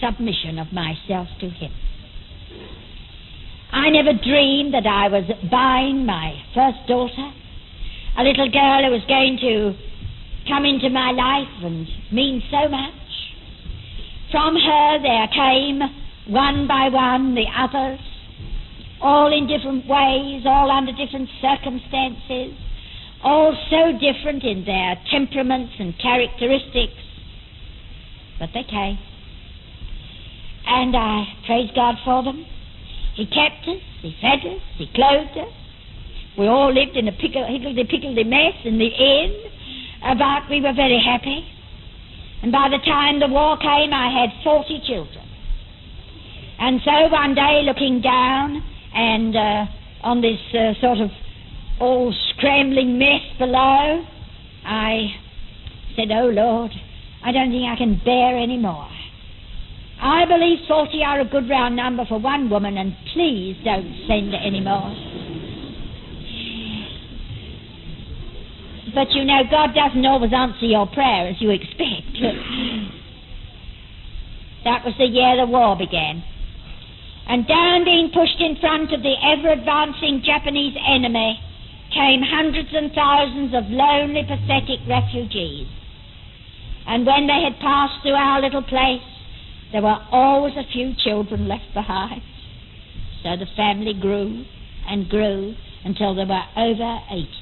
submission of myself to Him. I never dreamed that I was buying my first daughter, a little girl who was going to come into my life and mean so much. From her there came, one by one, the others, all in different ways, all under different circumstances, all so different in their temperaments and characteristics. But they came. And I praise God for them. He kept us, He fed us, He clothed us. We all lived in a pickle, higgledy-pickledy mess in the inn, but we were very happy. And by the time the war came, I had 40 children. And so one day, looking down and uh, on this uh, sort of all scrambling mess below, I said, Oh Lord, I don't think I can bear any more. I believe 40 are a good round number for one woman, and please don't send any more. But you know, God doesn't always answer your prayer as you expect. that was the year the war began. And down being pushed in front of the ever advancing Japanese enemy came hundreds and thousands of lonely, pathetic refugees. And when they had passed through our little place, there were always a few children left behind. So the family grew and grew until there were over 80.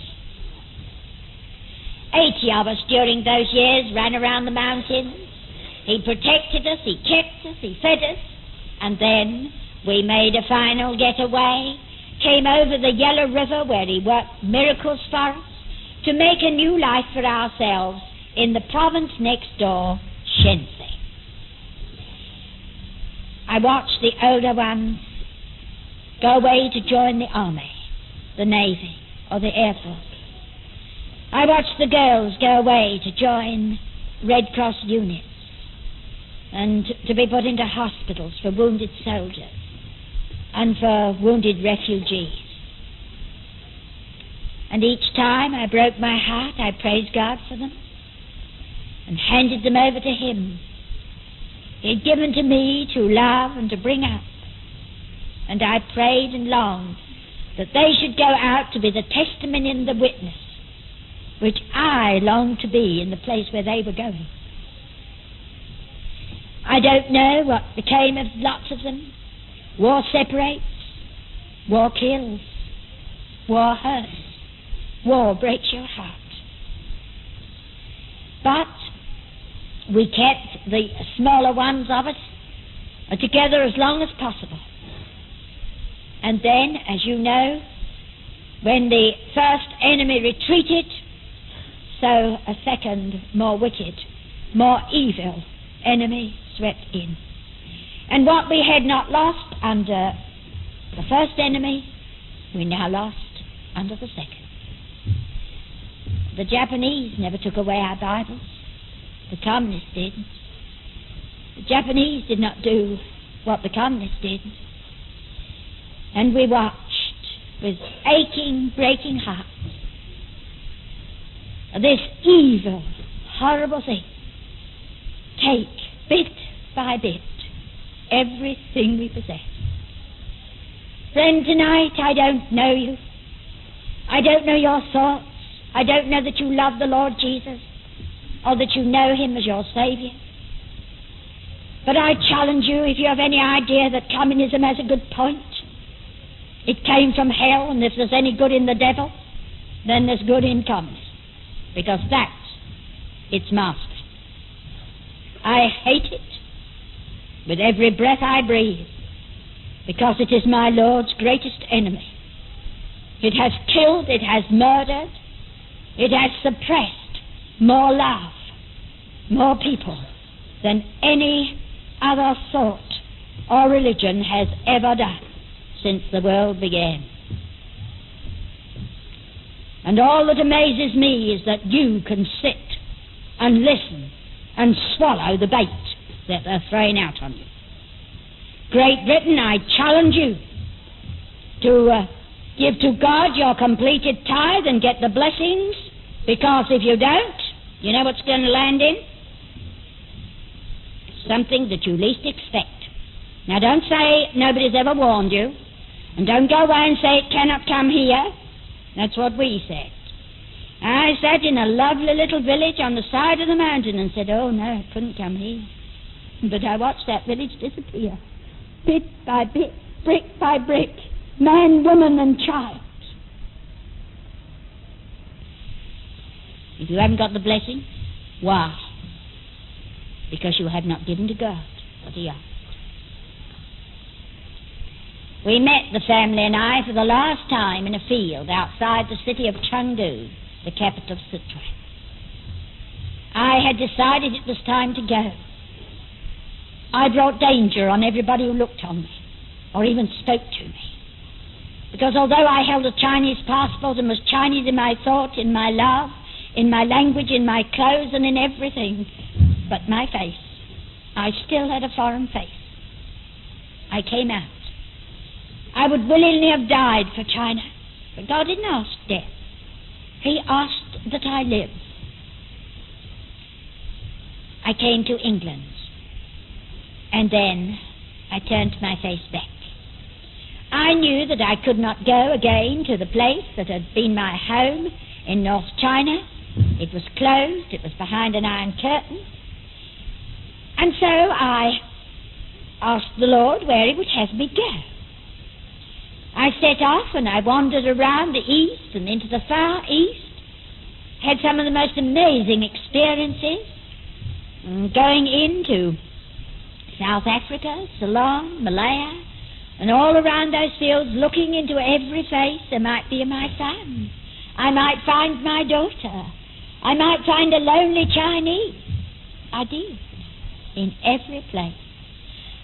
80 of us during those years ran around the mountains. He protected us, he kept us, he fed us, and then we made a final getaway, came over the Yellow River where he worked miracles for us to make a new life for ourselves in the province next door, Shensi. I watched the older ones go away to join the army, the navy, or the air force. I watched the girls go away to join Red Cross units and to be put into hospitals for wounded soldiers and for wounded refugees. And each time I broke my heart, I praised God for them and handed them over to Him. He had given to me to love and to bring up. And I prayed and longed that they should go out to be the testimony and the witness which I longed to be in the place where they were going. I don't know what became of lots of them. War separates, war kills, war hurts, war breaks your heart. But we kept the smaller ones of us together as long as possible. And then, as you know, when the first enemy retreated, so a second, more wicked, more evil enemy swept in. And what we had not lost under the first enemy, we now lost under the second. The Japanese never took away our Bibles. The communists did. The Japanese did not do what the communists did. And we watched with aching, breaking hearts this evil, horrible thing take bit by bit everything we possess. Friend, tonight I don't know you. I don't know your thoughts. I don't know that you love the Lord Jesus or that you know him as your Savior. But I challenge you, if you have any idea that communism has a good point, it came from hell, and if there's any good in the devil, then there's good in communism because that's its master. I hate it with every breath I breathe because it is my Lord's greatest enemy. It has killed, it has murdered, it has suppressed more love, more people than any other thought or religion has ever done since the world began. And all that amazes me is that you can sit and listen and swallow the bait that they're throwing out on you. Great Britain, I challenge you to uh, give to God your completed tithe and get the blessings, because if you don't, you know what's going to land in? Something that you least expect. Now, don't say nobody's ever warned you, and don't go away and say it cannot come here. That's what we said. I sat in a lovely little village on the side of the mountain and said, oh no, it couldn't come here. But I watched that village disappear, bit by bit, brick by brick, man, woman, and child. If you haven't got the blessing, why? Because you have not given to God what He asked. We met, the family and I, for the last time in a field outside the city of Chengdu, the capital of Sichuan. I had decided it was time to go. I brought danger on everybody who looked on me or even spoke to me. Because although I held a Chinese passport and was Chinese in my thought, in my love, in my language, in my clothes, and in everything but my face. I still had a foreign face. I came out. I would willingly have died for China, but God didn't ask death. He asked that I live. I came to England, and then I turned my face back. I knew that I could not go again to the place that had been my home in North China it was closed, it was behind an iron curtain. And so I asked the Lord where He would have me go. I set off and I wandered around the east and into the far east, had some of the most amazing experiences, mm, going into South Africa, Ceylon, Malaya, and all around those fields, looking into every face. There might be my son. I might find my daughter. I might find a lonely Chinese. I did. In every place.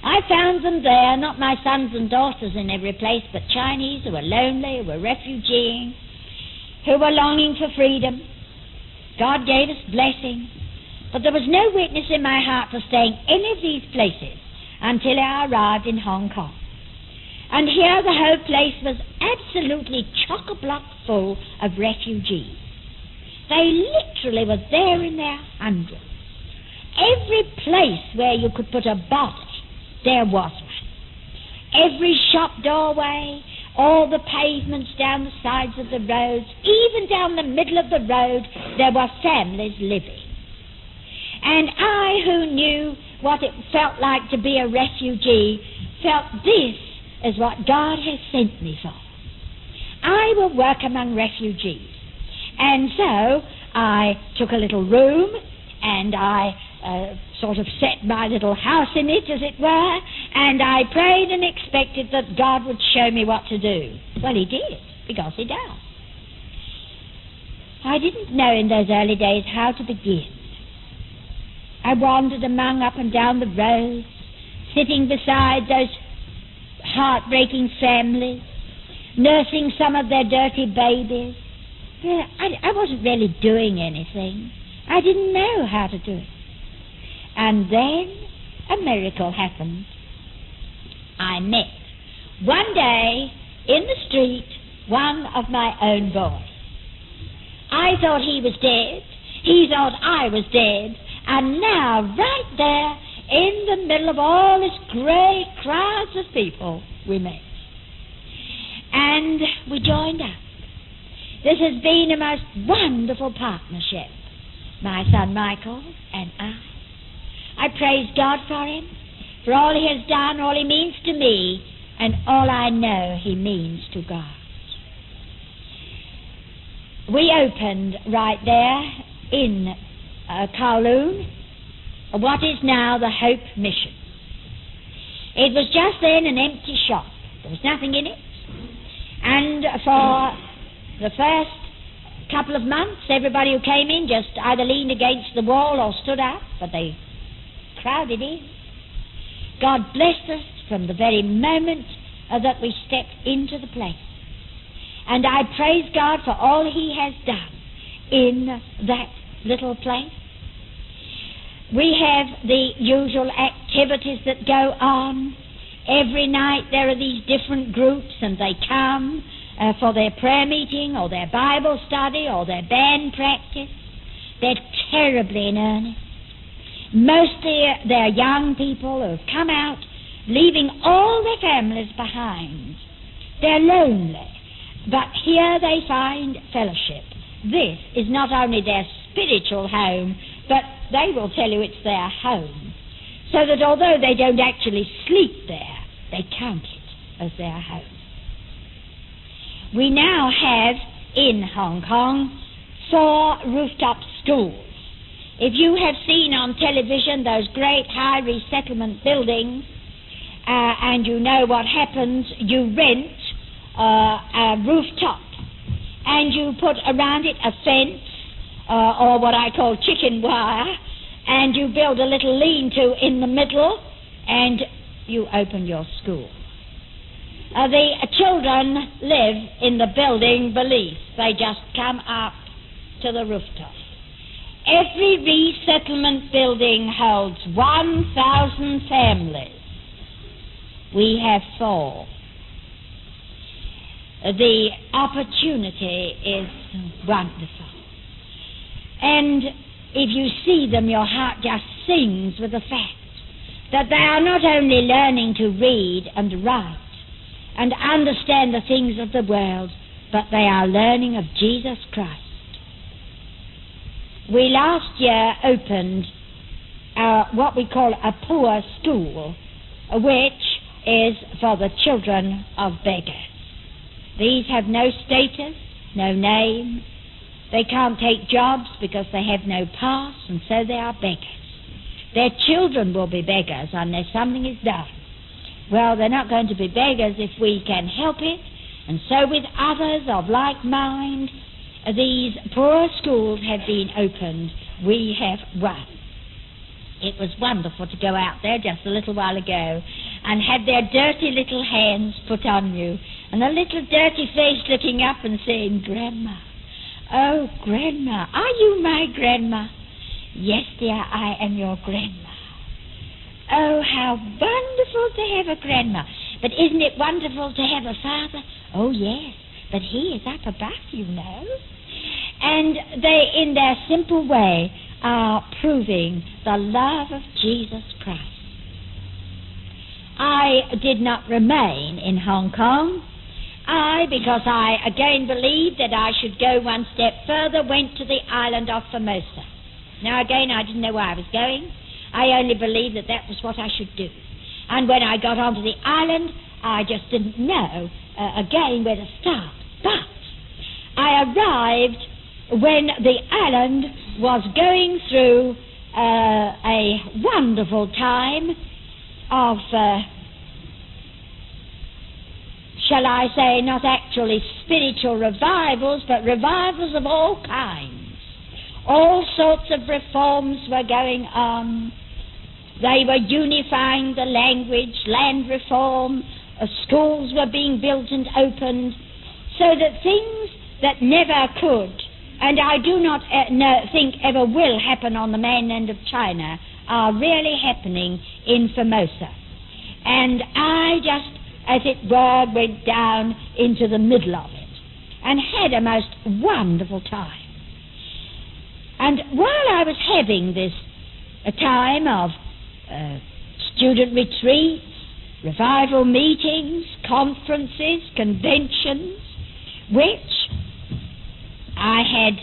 I found them there, not my sons and daughters in every place, but Chinese who were lonely, who were refugees, who were longing for freedom. God gave us blessing. But there was no witness in my heart for staying any of these places until I arrived in Hong Kong. And here the whole place was absolutely chock-a-block full of refugees. They literally were there in their hundreds. Every place where you could put a body, there was one. Every shop doorway, all the pavements down the sides of the roads, even down the middle of the road, there were families living. And I, who knew what it felt like to be a refugee, felt this is what God has sent me for. I will work among refugees. And so I took a little room and I uh, sort of set my little house in it, as it were, and I prayed and expected that God would show me what to do. Well, He did, because He does. I didn't know in those early days how to begin. I wandered among up and down the roads, sitting beside those heartbreaking families, nursing some of their dirty babies, I, I wasn't really doing anything. I didn't know how to do it. And then a miracle happened. I met one day in the street one of my own boys. I thought he was dead. He thought I was dead. And now, right there, in the middle of all this great crowds of people, we met. And we joined up. This has been a most wonderful partnership, my son Michael and I. I praise God for him, for all he has done, all he means to me, and all I know he means to God. We opened right there in uh, Kowloon what is now the Hope Mission. It was just then an empty shop. There was nothing in it. And for the first couple of months, everybody who came in just either leaned against the wall or stood up, but they crowded in. God blessed us from the very moment that we stepped into the place. And I praise God for all He has done in that little place. We have the usual activities that go on. Every night there are these different groups and they come uh, for their prayer meeting or their Bible study or their band practice. They're terribly in earnest. Mostly they're young people have come out leaving all their families behind. They're lonely, but here they find fellowship. this is not only their spiritual home, but they will tell you it's their home. So that although they don't actually sleep there, they count it as their home. We now have in Hong Kong four rooftop schools. If you have seen on television those great high resettlement buildings, uh, and you know what happens, you rent uh, a rooftop and you put around it a fence uh, or what I call chicken wire, and you build a little lean to in the middle, and you open your school. Uh, the children live in the building beneath. They just come up to the rooftop. Every resettlement building holds 1,000 families. We have four. The opportunity is wonderful. And if you see them, your heart just sings with the fact that they are not only learning to read and write and understand the things of the world, but they are learning of Jesus Christ. We last year opened what we call a poor school, which is for the children of beggars. These have no status, no name. They can't take jobs because they have no pass, and so they are beggars. Their children will be beggars unless something is done. Well, they're not going to be beggars if we can help it, and so with others of like mind, these poor schools have been opened. We have won. It was wonderful to go out there just a little while ago and have their dirty little hands put on you and a little dirty face looking up and saying, Grandma, oh, Grandma, are you my Grandma? Yes, dear, I am your Grandma. Oh, how wonderful to have a Grandma. But isn't it wonderful to have a father? Oh, yes, but he is up above, you know. And they, in their simple way, are proving the love of Jesus Christ. I did not remain in Hong Kong. I, because I again believed that I should go one step further, went to the island of Formosa. Now, again, I didn't know where I was going. I only believed that that was what I should do. And when I got onto the island, I just didn't know uh, again where to start. But I arrived when the island was going through uh, a wonderful time of, uh, shall I say, not actually spiritual revivals, but revivals of all kinds. All sorts of reforms were going on. They were unifying the language, land reform, schools were being built and opened, so that things that never could and I do not uh, think ever will happen on the mainland of China, are really happening in Formosa. And I just, as it were, went down into the middle of it and had a most wonderful time. And while I was having this a time of uh, student retreats, revival meetings, conferences, conventions, which I had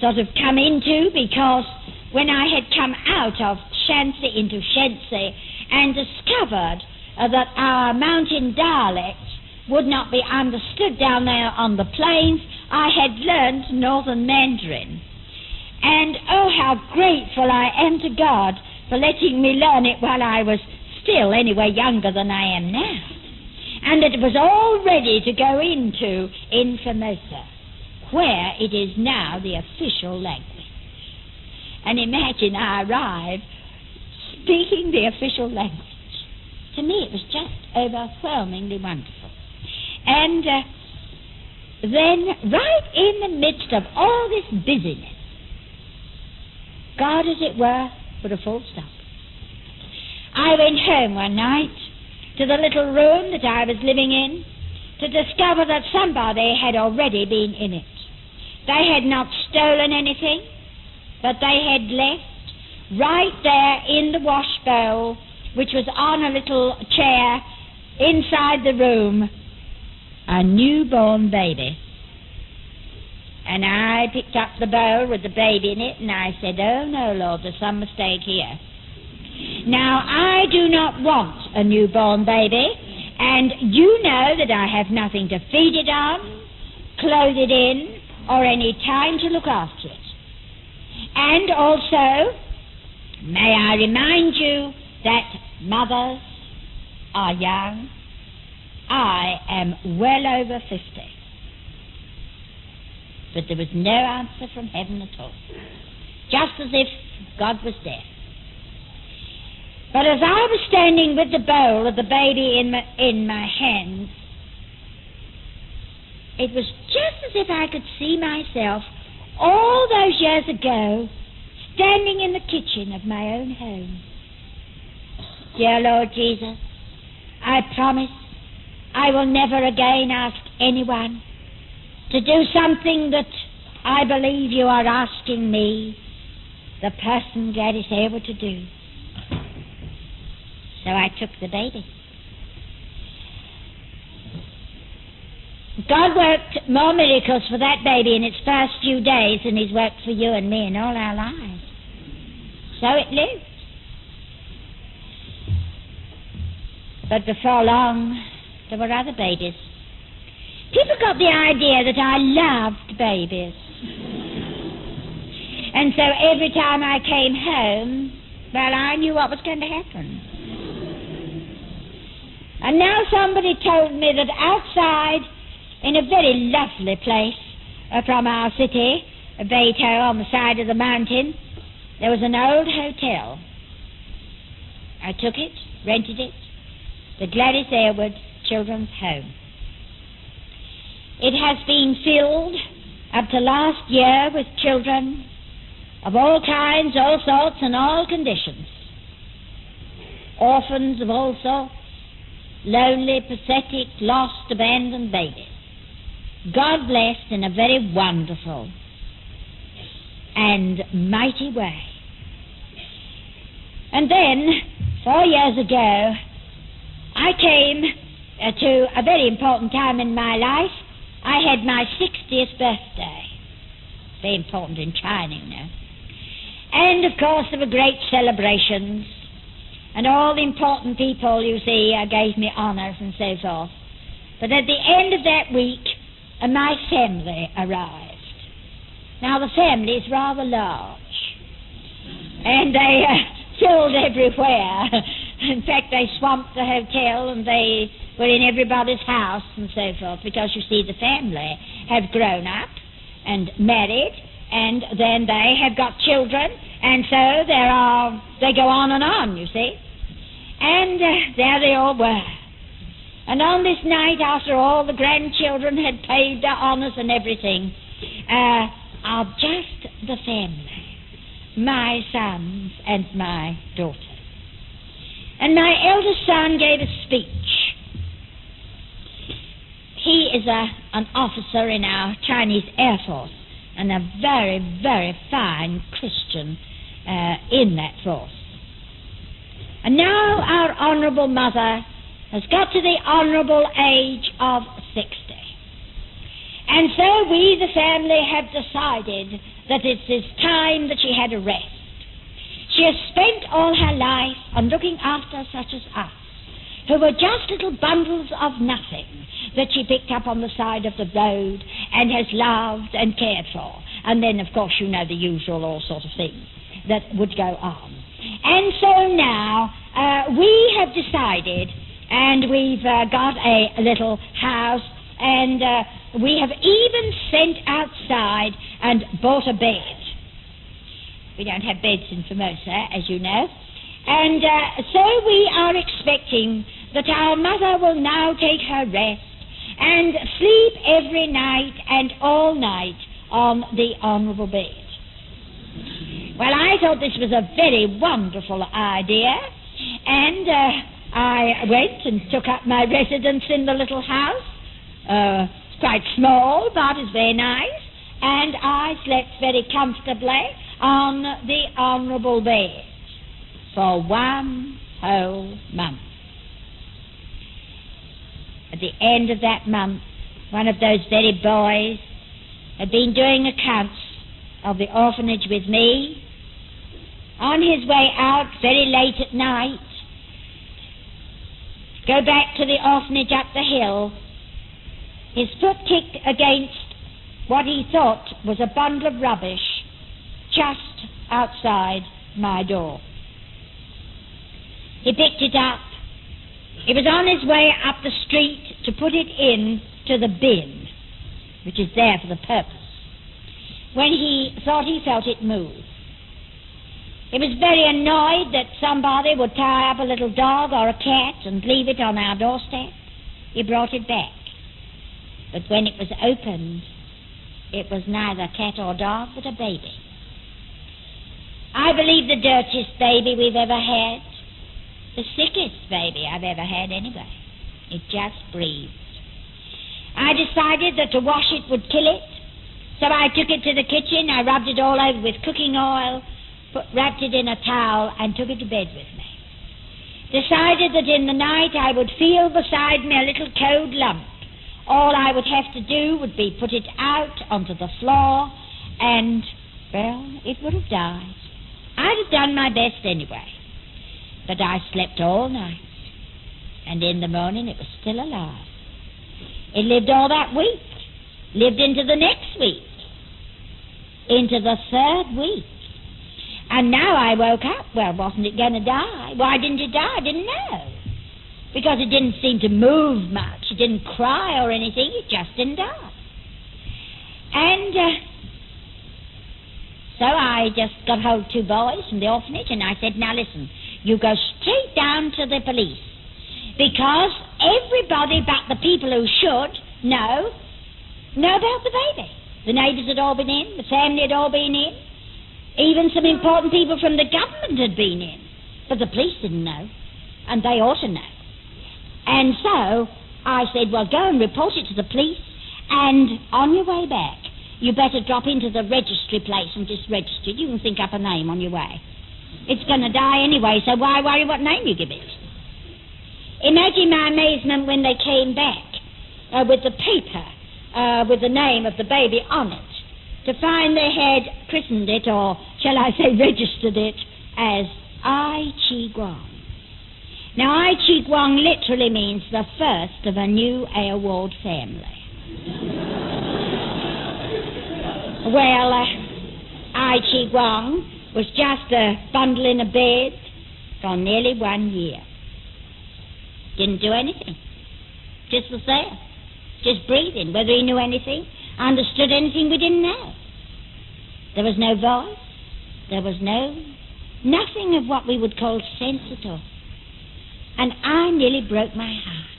sort of come into because when I had come out of Shansi into Shensi and discovered uh, that our mountain dialects would not be understood down there on the plains, I had learned Northern Mandarin. And oh, how grateful I am to God for letting me learn it while I was still, anyway, younger than I am now. And it was all ready to go into in Formosa where it is now the official language. And imagine I arrive speaking the official language. To me, it was just overwhelmingly wonderful. And uh, then, right in the midst of all this busyness, God, as it were, put a full stop. I went home one night to the little room that I was living in to discover that somebody had already been in it. They had not stolen anything, but they had left right there in the wash bowl, which was on a little chair inside the room, a newborn baby. And I picked up the bowl with the baby in it, and I said, Oh no, Lord, there's some mistake here. Now, I do not want a newborn baby, and you know that I have nothing to feed it on, clothe it in, or any time to look after it. And also, may I remind you that mothers are young. I am well over 50. But there was no answer from heaven at all. Just as if God was deaf. But as I was standing with the bowl of the baby in my, in my hands, it was just as if I could see myself all those years ago standing in the kitchen of my own home. Dear Lord Jesus, I promise I will never again ask anyone to do something that I believe you are asking me, the person God is able to do. So I took the baby. God worked more miracles for that baby in its first few days than He's worked for you and me in all our lives. So it lived. But before long, there were other babies. People got the idea that I loved babies. And so every time I came home, well, I knew what was going to happen. And now somebody told me that outside, in a very lovely place uh, from our city, Beito on the side of the mountain, there was an old hotel. I took it, rented it, the Gladys Aylward Children's Home. It has been filled up to last year with children of all kinds, all sorts, and all conditions. Orphans of all sorts, lonely, pathetic, lost, abandoned babies. God blessed in a very wonderful and mighty way. And then, four years ago, I came uh, to a very important time in my life. I had my 60th birthday. Very important in China, you know. And of course, there were great celebrations. And all the important people, you see, uh, gave me honours and so forth. But at the end of that week, uh, my family arrived. Now, the family is rather large. And they uh, filled everywhere. in fact, they swamped the hotel and they were in everybody's house and so forth because, you see, the family have grown up and married and then they have got children and so there are, they go on and on, you see. And uh, there they all were. And on this night, after all the grandchildren had paid their honours and everything, uh, of just the family, my sons and my daughter. And my eldest son gave a speech. He is a, an officer in our Chinese Air Force and a very, very fine Christian uh, in that force. And now our Honourable Mother has got to the honourable age of 60. And so we, the family, have decided that it is time that she had a rest. She has spent all her life on looking after such as us, who were just little bundles of nothing that she picked up on the side of the road and has loved and cared for. And then, of course, you know the usual all sort of things that would go on. And so now uh, we have decided, and we've uh, got a little house, and uh, we have even sent outside and bought a bed. We don't have beds in Formosa, as you know. And uh, so we are expecting that our mother will now take her rest and sleep every night and all night on the honourable bed. Well, I thought this was a very wonderful idea, and uh, I went and took up my residence in the little house. Uh, it's quite small, but it's very nice, and I slept very comfortably on the honourable bed for one whole month. At the end of that month, one of those very boys had been doing accounts of the orphanage with me. On his way out very late at night, go back to the orphanage up the hill, his foot kicked against what he thought was a bundle of rubbish just outside my door. He picked it up. He was on his way up the street to put it in to the bin, which is there for the purpose, when he thought he felt it move. He was very annoyed that somebody would tie up a little dog or a cat and leave it on our doorstep. He brought it back. But when it was opened, it was neither cat or dog, but a baby. I believe the dirtiest baby we've ever had. The sickest baby I've ever had, anyway. It just breathed. I decided that to wash it would kill it, so I took it to the kitchen. I rubbed it all over with cooking oil, put, wrapped it in a towel, and took it to bed with me. Decided that in the night I would feel beside me a little cold lump all I would have to do would be put it out onto the floor, and, well, it would have died. I'd have done my best anyway. But I slept all night, and in the morning it was still alive. It lived all that week, lived into the next week, into the third week. And now I woke up. Well, wasn't it going to die? Why didn't it die? I didn't know because it didn't seem to move much. It didn't cry or anything. It just didn't die. And uh, so I just got hold of two boys from the orphanage and I said, now listen, you go straight down to the police because everybody but the people who should know know about the baby. The neighbours had all been in, the family had all been in, even some important people from the government had been in. But the police didn't know, and they ought to know. And so I said, well, go and report it to the police, and on your way back, you better drop into the registry place and just register it. You can think up a name on your way. It's going to die anyway, so why worry what name you give it? Imagine my amazement when they came back uh, with the paper uh, with the name of the baby on it to find they had christened it, or shall I say registered it, as Ai Chi Guang. Now, Ai Chi Guang literally means the first of a new Aylward family. well, uh, Ai Chi Guang was just a bundle in a bed for nearly one year. Didn't do anything. Just was there. Just breathing. Whether he knew anything, understood anything, we didn't know. There was no voice. There was no, nothing of what we would call sense at all and I nearly broke my heart.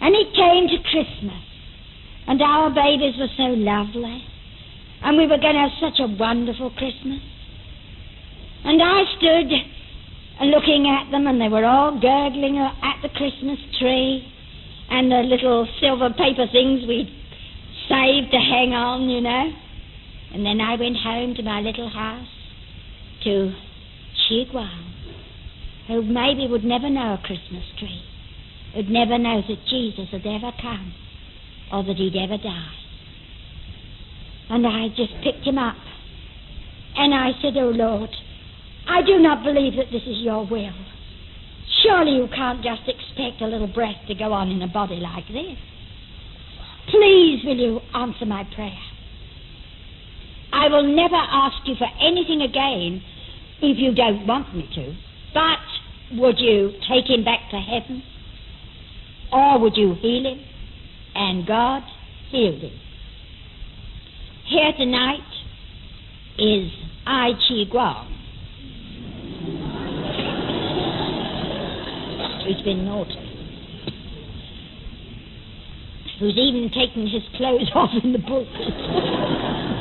And it came to Christmas, and our babies were so lovely, and we were going to have such a wonderful Christmas. And I stood looking at them, and they were all gurgling at the Christmas tree, and the little silver paper things we'd saved to hang on, you know. And then I went home to my little house to Chi Guang who maybe would never know a Christmas tree, who'd never know that Jesus had ever come or that he'd ever died. And I just picked him up and I said, Oh Lord, I do not believe that this is your will. Surely you can't just expect a little breath to go on in a body like this. Please will you answer my prayer? I will never ask you for anything again if you don't want me to. But would you take him back to heaven? Or would you heal him? And God healed him. Here tonight is Ai Chi Guang. Who's been naughty. Who's even taken his clothes off in the book.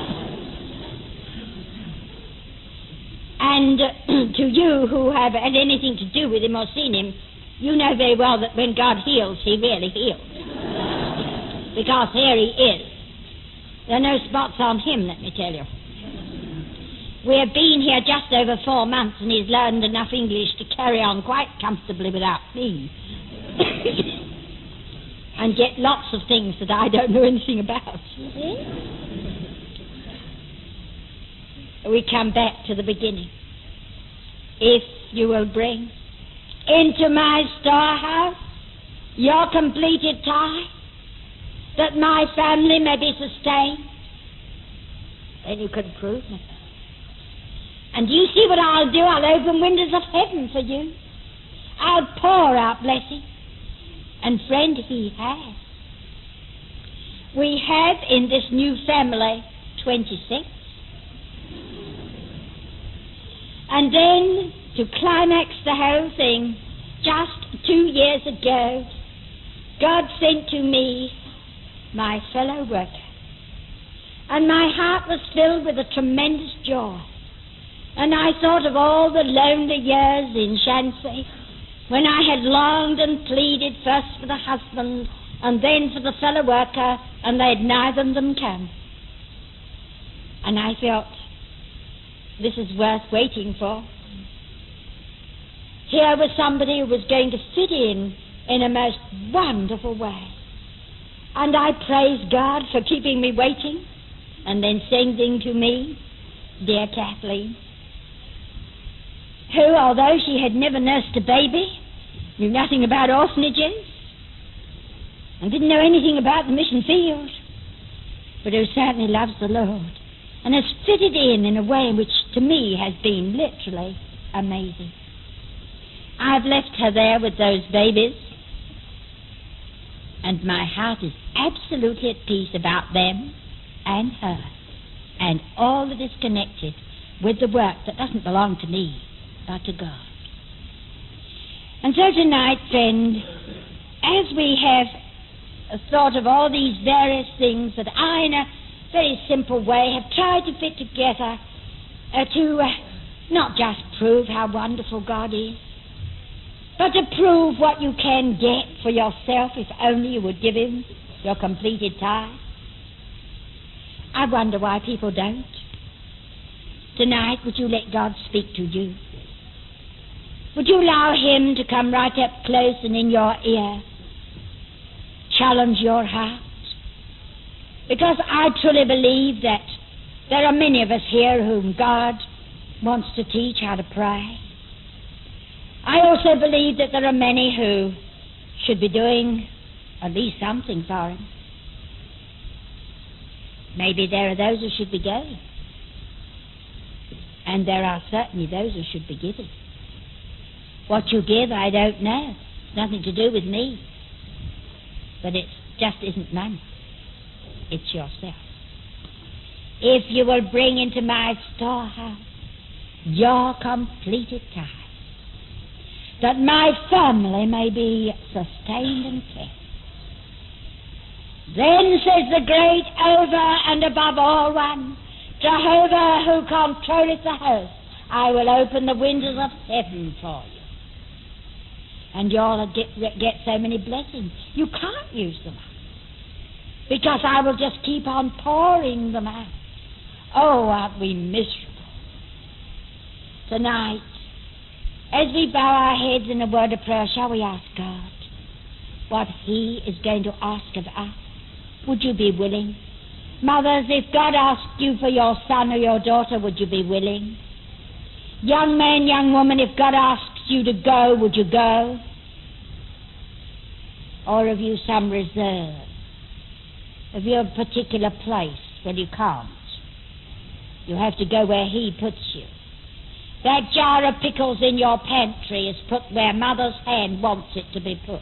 And to you who have had anything to do with him or seen him, you know very well that when God heals, he really heals. because here he is. There are no spots on him, let me tell you. We have been here just over four months, and he's learned enough English to carry on quite comfortably without me. and yet lots of things that I don't know anything about. Mm-hmm. We come back to the beginning. If you will bring into my storehouse your completed tithe, that my family may be sustained, then you can prove me. And you see what I'll do? I'll open windows of heaven for you. I'll pour out blessing. And friend, he has. We have in this new family 26. And then to climax the whole thing, just two years ago, God sent to me my fellow worker. And my heart was filled with a tremendous joy. And I thought of all the lonely years in Shanxi when I had longed and pleaded first for the husband and then for the fellow worker, and they'd neither of them come. And I felt this is worth waiting for. Here was somebody who was going to fit in in a most wonderful way. And I praise God for keeping me waiting and then sending to me dear Kathleen, who, although she had never nursed a baby, knew nothing about orphanages, and didn't know anything about the mission field, but who certainly loves the Lord and has fitted in in a way which to me has been literally amazing. I've left her there with those babies, and my heart is absolutely at peace about them and her and all that is connected with the work that doesn't belong to me, but to God. And so tonight, friend, as we have thought of all these various things that I, a very simple way, have tried to fit together uh, to uh, not just prove how wonderful God is, but to prove what you can get for yourself if only you would give Him your completed tithe. I wonder why people don't. Tonight, would you let God speak to you? Would you allow Him to come right up close and in your ear? Challenge your heart? Because I truly believe that there are many of us here whom God wants to teach how to pray. I also believe that there are many who should be doing at least something for Him. Maybe there are those who should be going. And there are certainly those who should be giving. What you give, I don't know. It's nothing to do with me. But it just isn't money. It's yourself. If you will bring into my storehouse your completed tithe, that my family may be sustained and kept, then says the great over and above all one, Jehovah who controlleth the host, I will open the windows of heaven for you. And you'll get, get so many blessings. You can't use them. Because I will just keep on pouring them out. Oh, aren't we miserable? Tonight, as we bow our heads in a word of prayer, shall we ask God what He is going to ask of us? Would you be willing? Mothers, if God asked you for your son or your daughter, would you be willing? Young man, young woman, if God asks you to go, would you go? Or have you some reserve? Have your particular place where you can't? You have to go where He puts you. That jar of pickles in your pantry is put where Mother's hand wants it to be put.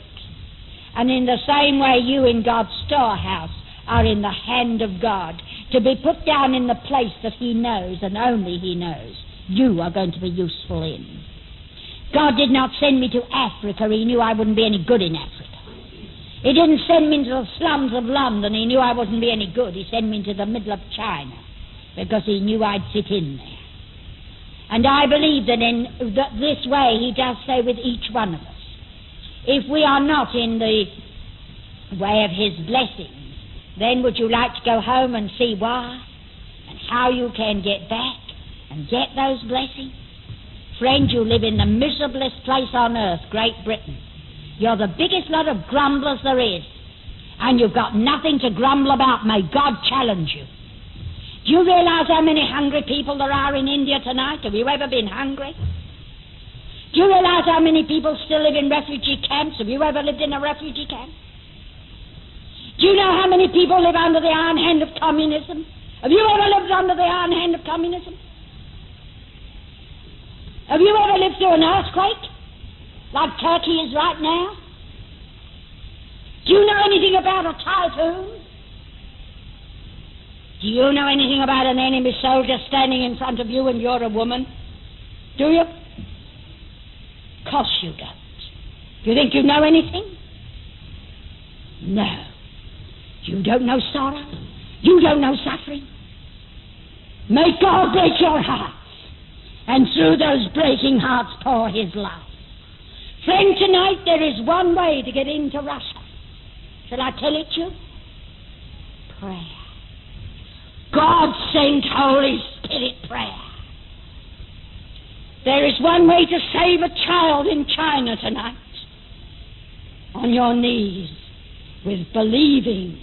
And in the same way, you in God's storehouse are in the hand of God to be put down in the place that He knows and only He knows you are going to be useful in. God did not send me to Africa. He knew I wouldn't be any good in Africa. He didn't send me into the slums of London. He knew I wouldn't be any good. He sent me into the middle of China because he knew I'd fit in there. And I believe that in that this way he does so with each one of us. If we are not in the way of His blessings, then would you like to go home and see why and how you can get back and get those blessings? Friend, you live in the miserablest place on earth, Great Britain. You're the biggest lot of grumblers there is. And you've got nothing to grumble about. May God challenge you. Do you realize how many hungry people there are in India tonight? Have you ever been hungry? Do you realize how many people still live in refugee camps? Have you ever lived in a refugee camp? Do you know how many people live under the iron hand of communism? Have you ever lived under the iron hand of communism? Have you ever lived through an earthquake like Turkey is right now? Do you know anything about a typhoon? Do you know anything about an enemy soldier standing in front of you and you're a woman? Do you? Of course you don't. Do you think you know anything? No. You don't know sorrow. You don't know suffering. May God break your hearts, and through those breaking hearts pour His love. Friend, tonight there is one way to get into Russia. Shall I tell it you? Prayer. God sent Holy Spirit prayer. There is one way to save a child in China tonight. On your knees with believing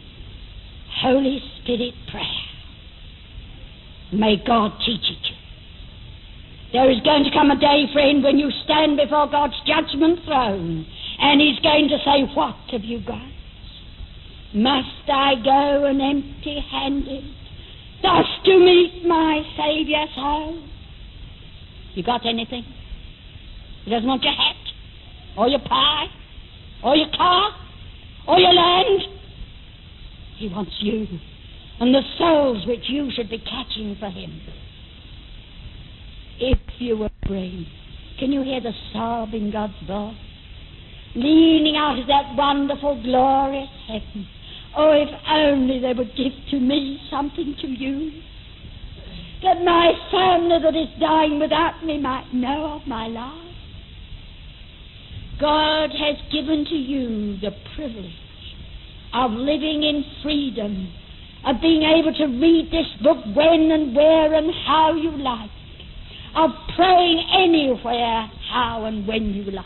Holy Spirit prayer. May God teach it you. There is going to come a day, friend, when you stand before God's judgment throne and He's going to say, What have you got? Must I go an empty handed? thus to meet my Saviour's home. You got anything? He doesn't want your hat, or your pie, or your car, or your land. He wants you and the souls which you should be catching for him. If you were free, can you hear the sob in God's voice? Leaning out of that wonderful, glorious heaven Oh, if only they would give to me something to you. That my family that is dying without me might know of my life. God has given to you the privilege of living in freedom, of being able to read this book when and where and how you like, of praying anywhere, how and when you like.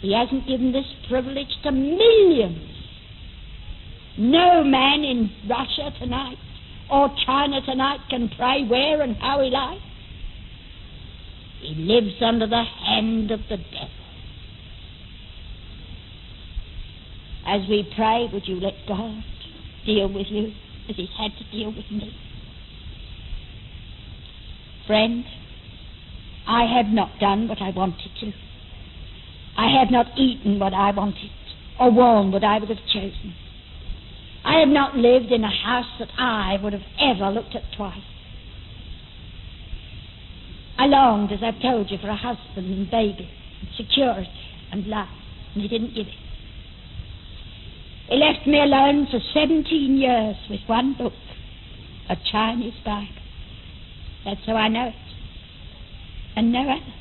He hasn't given this privilege to millions. No man in Russia tonight or China tonight can pray where and how he likes. He lives under the hand of the devil. As we pray, would you let God deal with you as He's had to deal with me? Friend, I have not done what I wanted to. I have not eaten what I wanted or worn what I would have chosen. I have not lived in a house that I would have ever looked at twice. I longed, as I've told you, for a husband and baby, and security and love, and he didn't give it. He left me alone for 17 years with one book, a Chinese Bible. That's how I know it, and no other.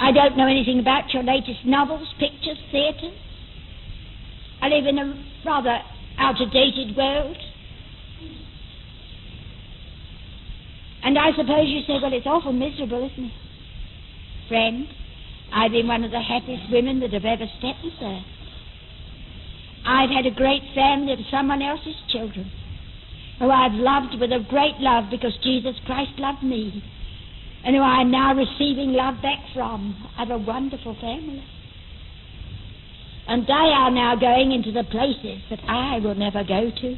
I don't know anything about your latest novels, pictures, theatres. I live in a rather out of dated world. And I suppose you say, well, it's awful miserable, isn't it? Friend, I've been one of the happiest women that have ever stepped this earth. I've had a great family of someone else's children who I've loved with a great love because Jesus Christ loved me and who I am now receiving love back from. I have a wonderful family. And they are now going into the places that I will never go to.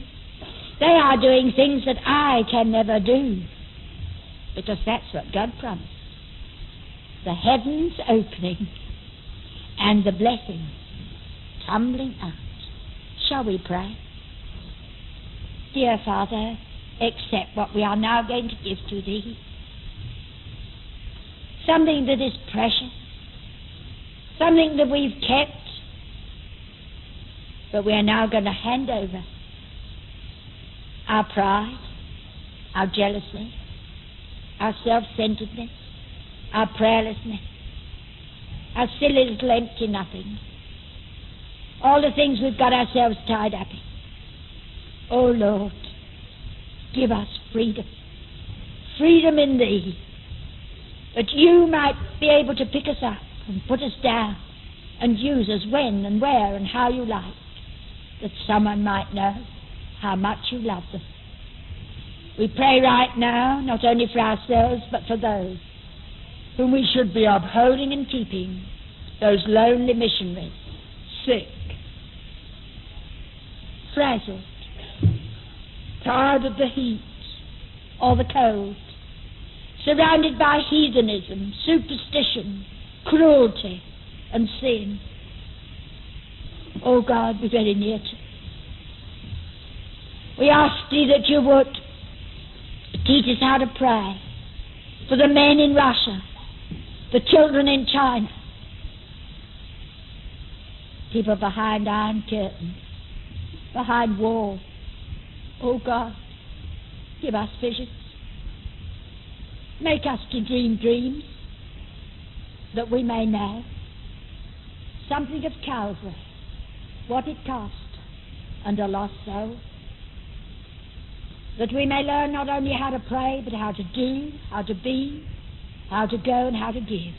They are doing things that I can never do. Because that's what God promised. The heavens opening and the blessings tumbling out. Shall we pray? Dear Father, accept what we are now going to give to Thee. Something that is precious, something that we've kept, but we are now going to hand over our pride, our jealousy, our self centeredness, our prayerlessness, our silly little empty nothing, all the things we've got ourselves tied up in. Oh Lord, give us freedom. Freedom in Thee that you might be able to pick us up and put us down and use us when and where and how you like, that someone might know how much you love them. We pray right now, not only for ourselves, but for those whom we should be upholding and keeping, those lonely missionaries, sick, frazzled, tired of the heat or the cold, surrounded by heathenism, superstition, cruelty, and sin. Oh God, be very near to. We ask thee that you would teach us how to pray for the men in Russia, the children in China, people behind iron curtains, behind walls. Oh God, give us visions. Make us to dream dreams that we may know something of Calvary, what it cost, and a lost soul. That we may learn not only how to pray, but how to do, how to be, how to go, and how to give.